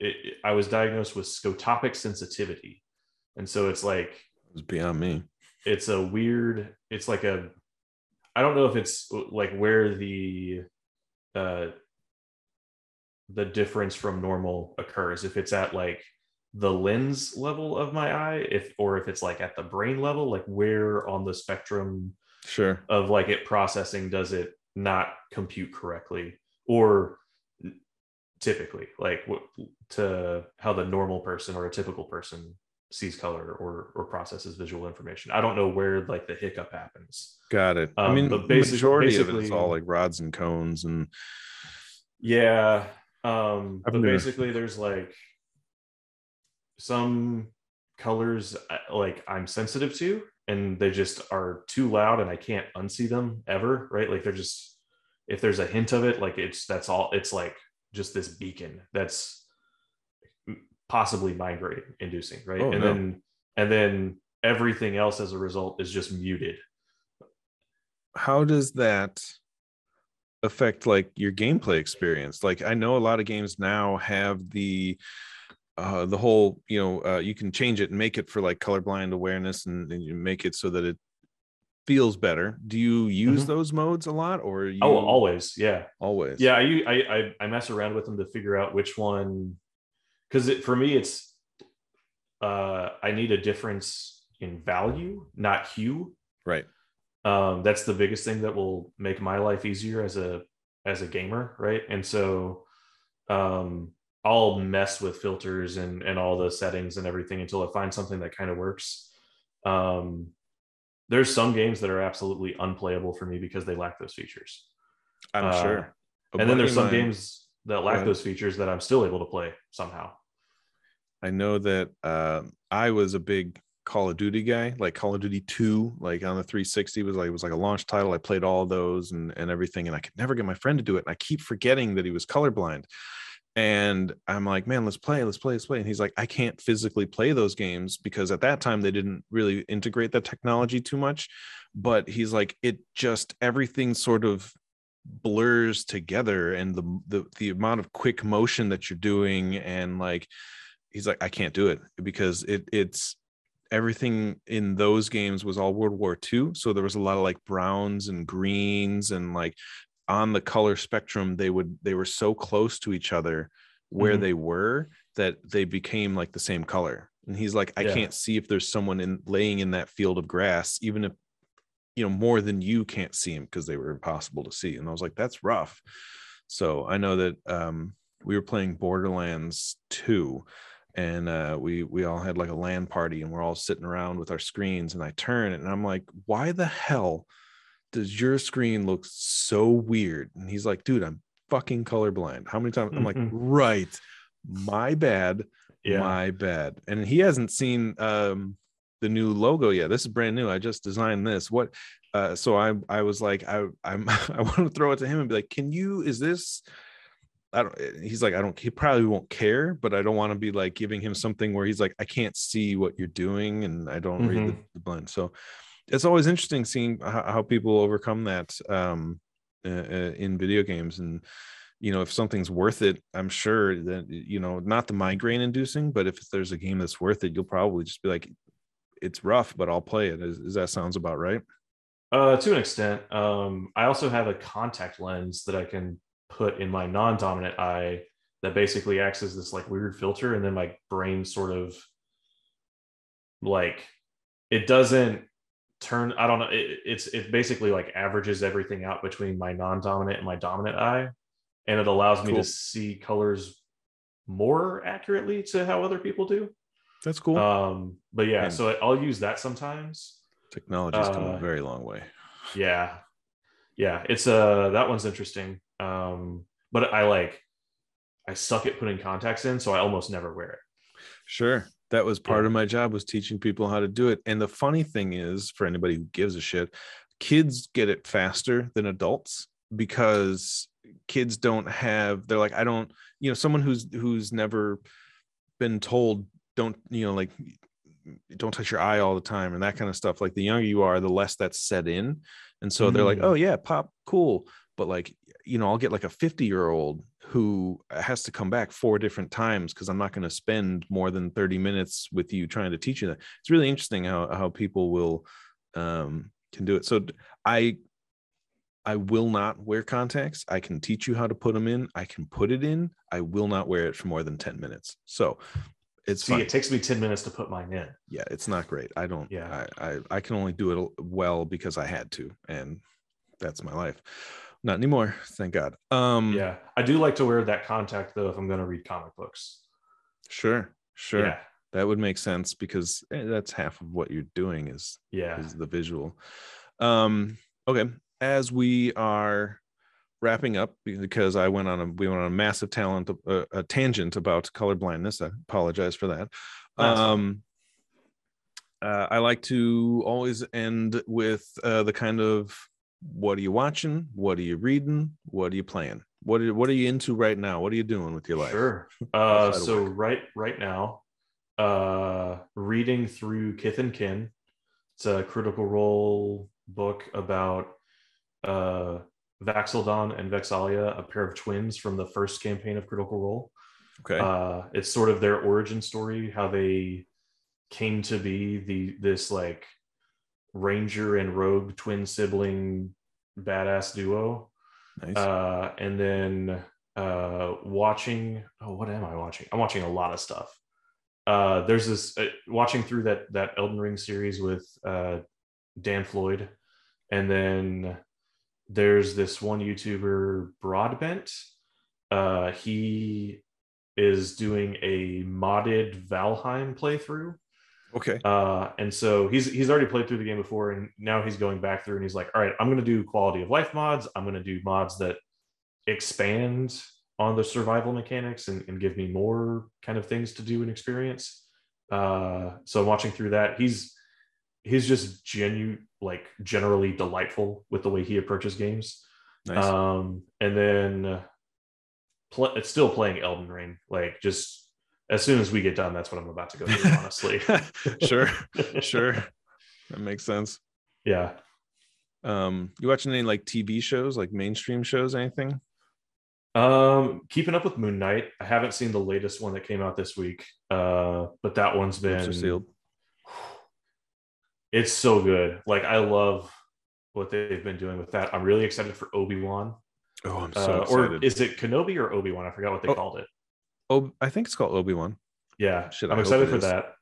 it, i was diagnosed with scotopic sensitivity and so it's like it was beyond me. it's a weird it's like a i don't know if it's like where the uh the difference from normal occurs if it's at like the lens level of my eye if or if it's like at the brain level like where on the spectrum Sure. of like it processing does it not compute correctly or typically like what to how the normal person or a typical person sees color or or processes visual information i don't know where like the hiccup happens Got it. I Um, mean, the basic- majority of it is all like rods and cones, and yeah um I've but never- basically there's like some colors uh, like I'm sensitive to, and they just are too loud, and I can't unsee them ever. Right? Like they're just if there's a hint of it, like it's that's all. It's like just this beacon that's possibly migraine inducing, right? Oh, and no. then and then everything else as a result is just muted. How does that affect like your gameplay experience? Like I know a lot of games now have the uh, the whole you know uh, you can change it and make it for like colorblind awareness and, and you make it so that it feels better. Do you use mm-hmm. those modes a lot or you... oh always yeah. Always. Yeah I, I i mess around with them to figure out which one because it, for me it's uh i need a difference in value not hue. Right. Um that's the biggest thing that will make my life easier as a as a gamer right? And so um I'll mess with filters and and all the settings and everything until I find something that kind of works. Um, there's some games that are absolutely unplayable for me because they lack those features. I'm uh, sure. But and then there's some games that lack those features that I'm still able to play somehow. I know that uh, I was a big Call of Duty guy, like Call of Duty 2, like on the 360 was like it was like a launch title. I played all those and and everything, and I could never get my friend to do it. And I keep forgetting that he was colorblind and i'm like man let's play let's play let's play and he's like i can't physically play those games because at that time they didn't really integrate that technology too much but he's like it just everything sort of blurs together and the the, the amount of quick motion that you're doing and like he's like i can't do it because it it's everything in those games was all world war ii so there was a lot of like browns and greens and like on the color spectrum they would they were so close to each other where mm-hmm. they were that they became like the same color and he's like i yeah. can't see if there's someone in laying in that field of grass even if you know more than you can't see him because they were impossible to see and i was like that's rough so i know that um we were playing borderlands 2 and uh, we we all had like a LAN party and we're all sitting around with our screens and i turn and i'm like why the hell does your screen look so weird? And he's like, dude, I'm fucking colorblind. How many times? I'm like, mm-hmm. right, my bad, yeah. my bad. And he hasn't seen um the new logo yet. This is brand new. I just designed this. What? Uh, so I I was like, I I'm I want to throw it to him and be like, can you? Is this? I don't. He's like, I don't. He probably won't care, but I don't want to be like giving him something where he's like, I can't see what you're doing, and I don't mm-hmm. read the, mm-hmm. the blend. So it's always interesting seeing how, how people overcome that um, uh, uh, in video games. And you know if something's worth it i'm sure that you know not the migraine inducing but if there's a game that's worth it you'll probably just be like it's rough but i'll play it. Is, is that sounds about right? Uh to an extent. Um i also have a contact lens that i can put in my non-dominant eye that basically acts as this like weird filter. And then my brain sort of like it doesn't turn i don't know it, it's it basically like averages everything out between my non-dominant and my dominant eye and it allows me to see colors more accurately to how other people do. That's cool. Um but yeah so i'll use that sometimes. Technology's uh, come a very long way. yeah. Yeah it's uh that one's interesting. Um but i like i suck at putting contacts in so i almost never wear it. Sure that was part yeah. of my job was teaching people how to do it and the funny thing is for anybody who gives a shit kids get it faster than adults because kids don't have they're like i don't you know someone who's who's never been told don't you know like don't touch your eye all the time and that kind of stuff like the younger you are the less that's set in and so mm. they're like mm. oh yeah pop cool but like you know i'll get like a 50 year old who has to come back four different times because i'm not going to spend more than 30 minutes with you trying to teach you that. It's really interesting how how people will um can do it. So i i will not wear contacts. I can teach you how to put them in. I can put it in. I will not wear it for more than 10 minutes. So it's see it takes me 10 minutes to put mine in. Yeah it's not great. I don't yeah. I, I i can only do it well because i had to and that's my life not anymore, thank God. Um yeah. I do like to wear that contact though if I'm gonna read comic books. Sure, sure. Yeah. That would make sense because eh, that's half of what you're doing is yeah is the visual. Um okay. As we are wrapping up because I went on a we went on a massive talent uh, a tangent about color blindness. I apologize for that. Nice. Um, uh, I like to always end with uh, the kind of what are you watching? What are you reading? What are you playing? What are, what are you into right now? What are you doing with your life? Sure. Uh, so work. right right now, uh, reading through Kith and Kin. It's a Critical Role book about uh, Vax'ildan and Vex'ahlia, a pair of twins from the first campaign of Critical Role. Okay. Uh, it's sort of their origin story, how they came to be the this like ranger and rogue twin sibling badass duo nice. uh, and then uh, watching. Oh, what am I watching? I'm watching a lot of stuff. Uh, there's this uh, watching through that that Elden Ring series with uh, Dan Floyd, and then there's this one YouTuber Broadbent. Uh, he is doing a modded Valheim playthrough. Okay. Uh, and so he's he's already played through the game before, and now he's going back through and he's like, all right, I'm going to do quality of life mods. I'm going to do mods that expand on the survival mechanics and, and give me more kind of things to do and experience. Uh, so I'm watching through that. He's he's just genu like generally delightful with the way he approaches games. Nice. Um, and then uh, pl- it's still playing Elden Ring. Like just as soon as we get done, that's what I'm about to go do. Honestly, sure. Sure. That makes sense. yeah. Um, you watching any like TV shows, like mainstream shows, anything? Um, keeping up with Moon Knight. I haven't seen the latest one that came out this week, uh, but that one's been sealed. It's so good. Like I love what they've been doing with that. I'm really excited for Obi Wan. Oh, I'm so Uh, excited. or is it Kenobi or Obi Wan? I forgot what they Oh. called it. Oh, I think it's called Obi Wan. Yeah, I'm excited for is. that.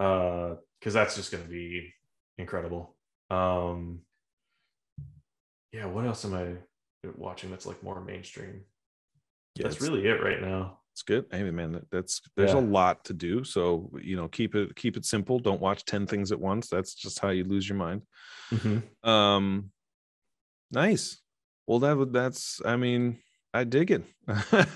Uh, because that's just going to be incredible. Um, yeah. What else am I watching that's like more mainstream? Yeah, that's really it right now. It's good. Hey man, that's there's Yeah. a lot to do. So you know, keep it keep it simple. Don't watch ten things at once. That's just how you lose your mind. Um, nice. Well, that would that's. I mean, I dig it.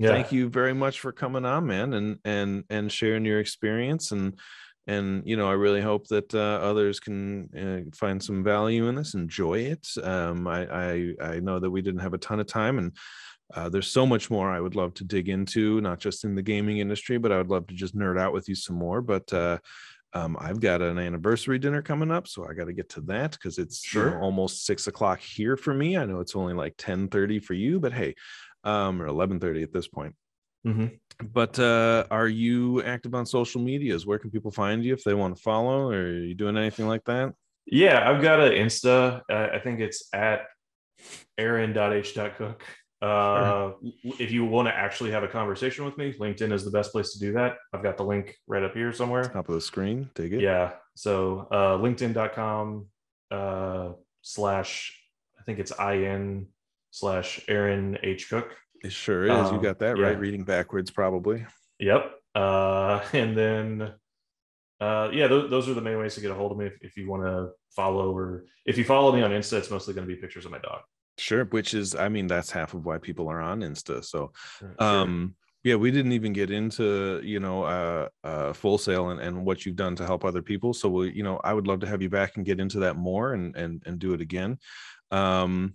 Yeah. Thank you very much for coming on, man, and and and sharing your experience and and you know i really hope that uh, others can uh, find some value in this enjoy it um I, I i know that we didn't have a ton of time and uh, there's so much more i would love to dig into not just in the gaming industry but i would love to just nerd out with you some more but uh um, I've got an anniversary dinner coming up, so I got to get to that because it's you know, almost six o'clock here for me. I know it's only like ten thirty for you, but hey, um, or eleven thirty at this point Mm-hmm. but uh are you active on social medias where can people find you if they want to follow or are you doing anything like that Yeah, I've got an Insta. Uh, I think it's at aaron.h.cook. Uh, If you want to actually have a conversation with me, LinkedIn is the best place to do that. I've got the link right up here somewhere. top of the screen Take it Yeah. So uh, linkedin.com uh, slash, I think it's in slash Aaron H. Cook. it sure is you Um, got that yeah. right reading backwards probably Yep. Uh, and then, uh, yeah, th- those are the main ways to get a hold of me if, if you want to follow or if you follow me on Insta, it's mostly going to be pictures of my dog. Sure which is i mean that's half of why people are on insta so Sure. um yeah we didn't even get into you know uh uh Full Sail and, and what you've done to help other people so we you know i would love to have you back and get into that more and and and do it again um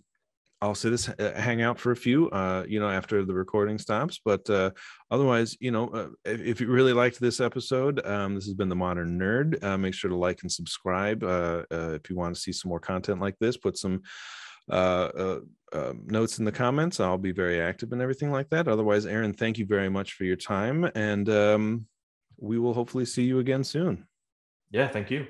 i'll say this uh, hang out for a few uh you know after the recording stops but uh otherwise you know uh, if, if you really liked this episode um this has been the modern nerd uh, make sure to like and subscribe uh, uh if you want to see some more content like this put some uh, uh, notes in the comments. I'll be very active and everything like that. Otherwise, Aaron, thank you very much for your time, and um, we will hopefully see you again soon. Yeah. Thank you.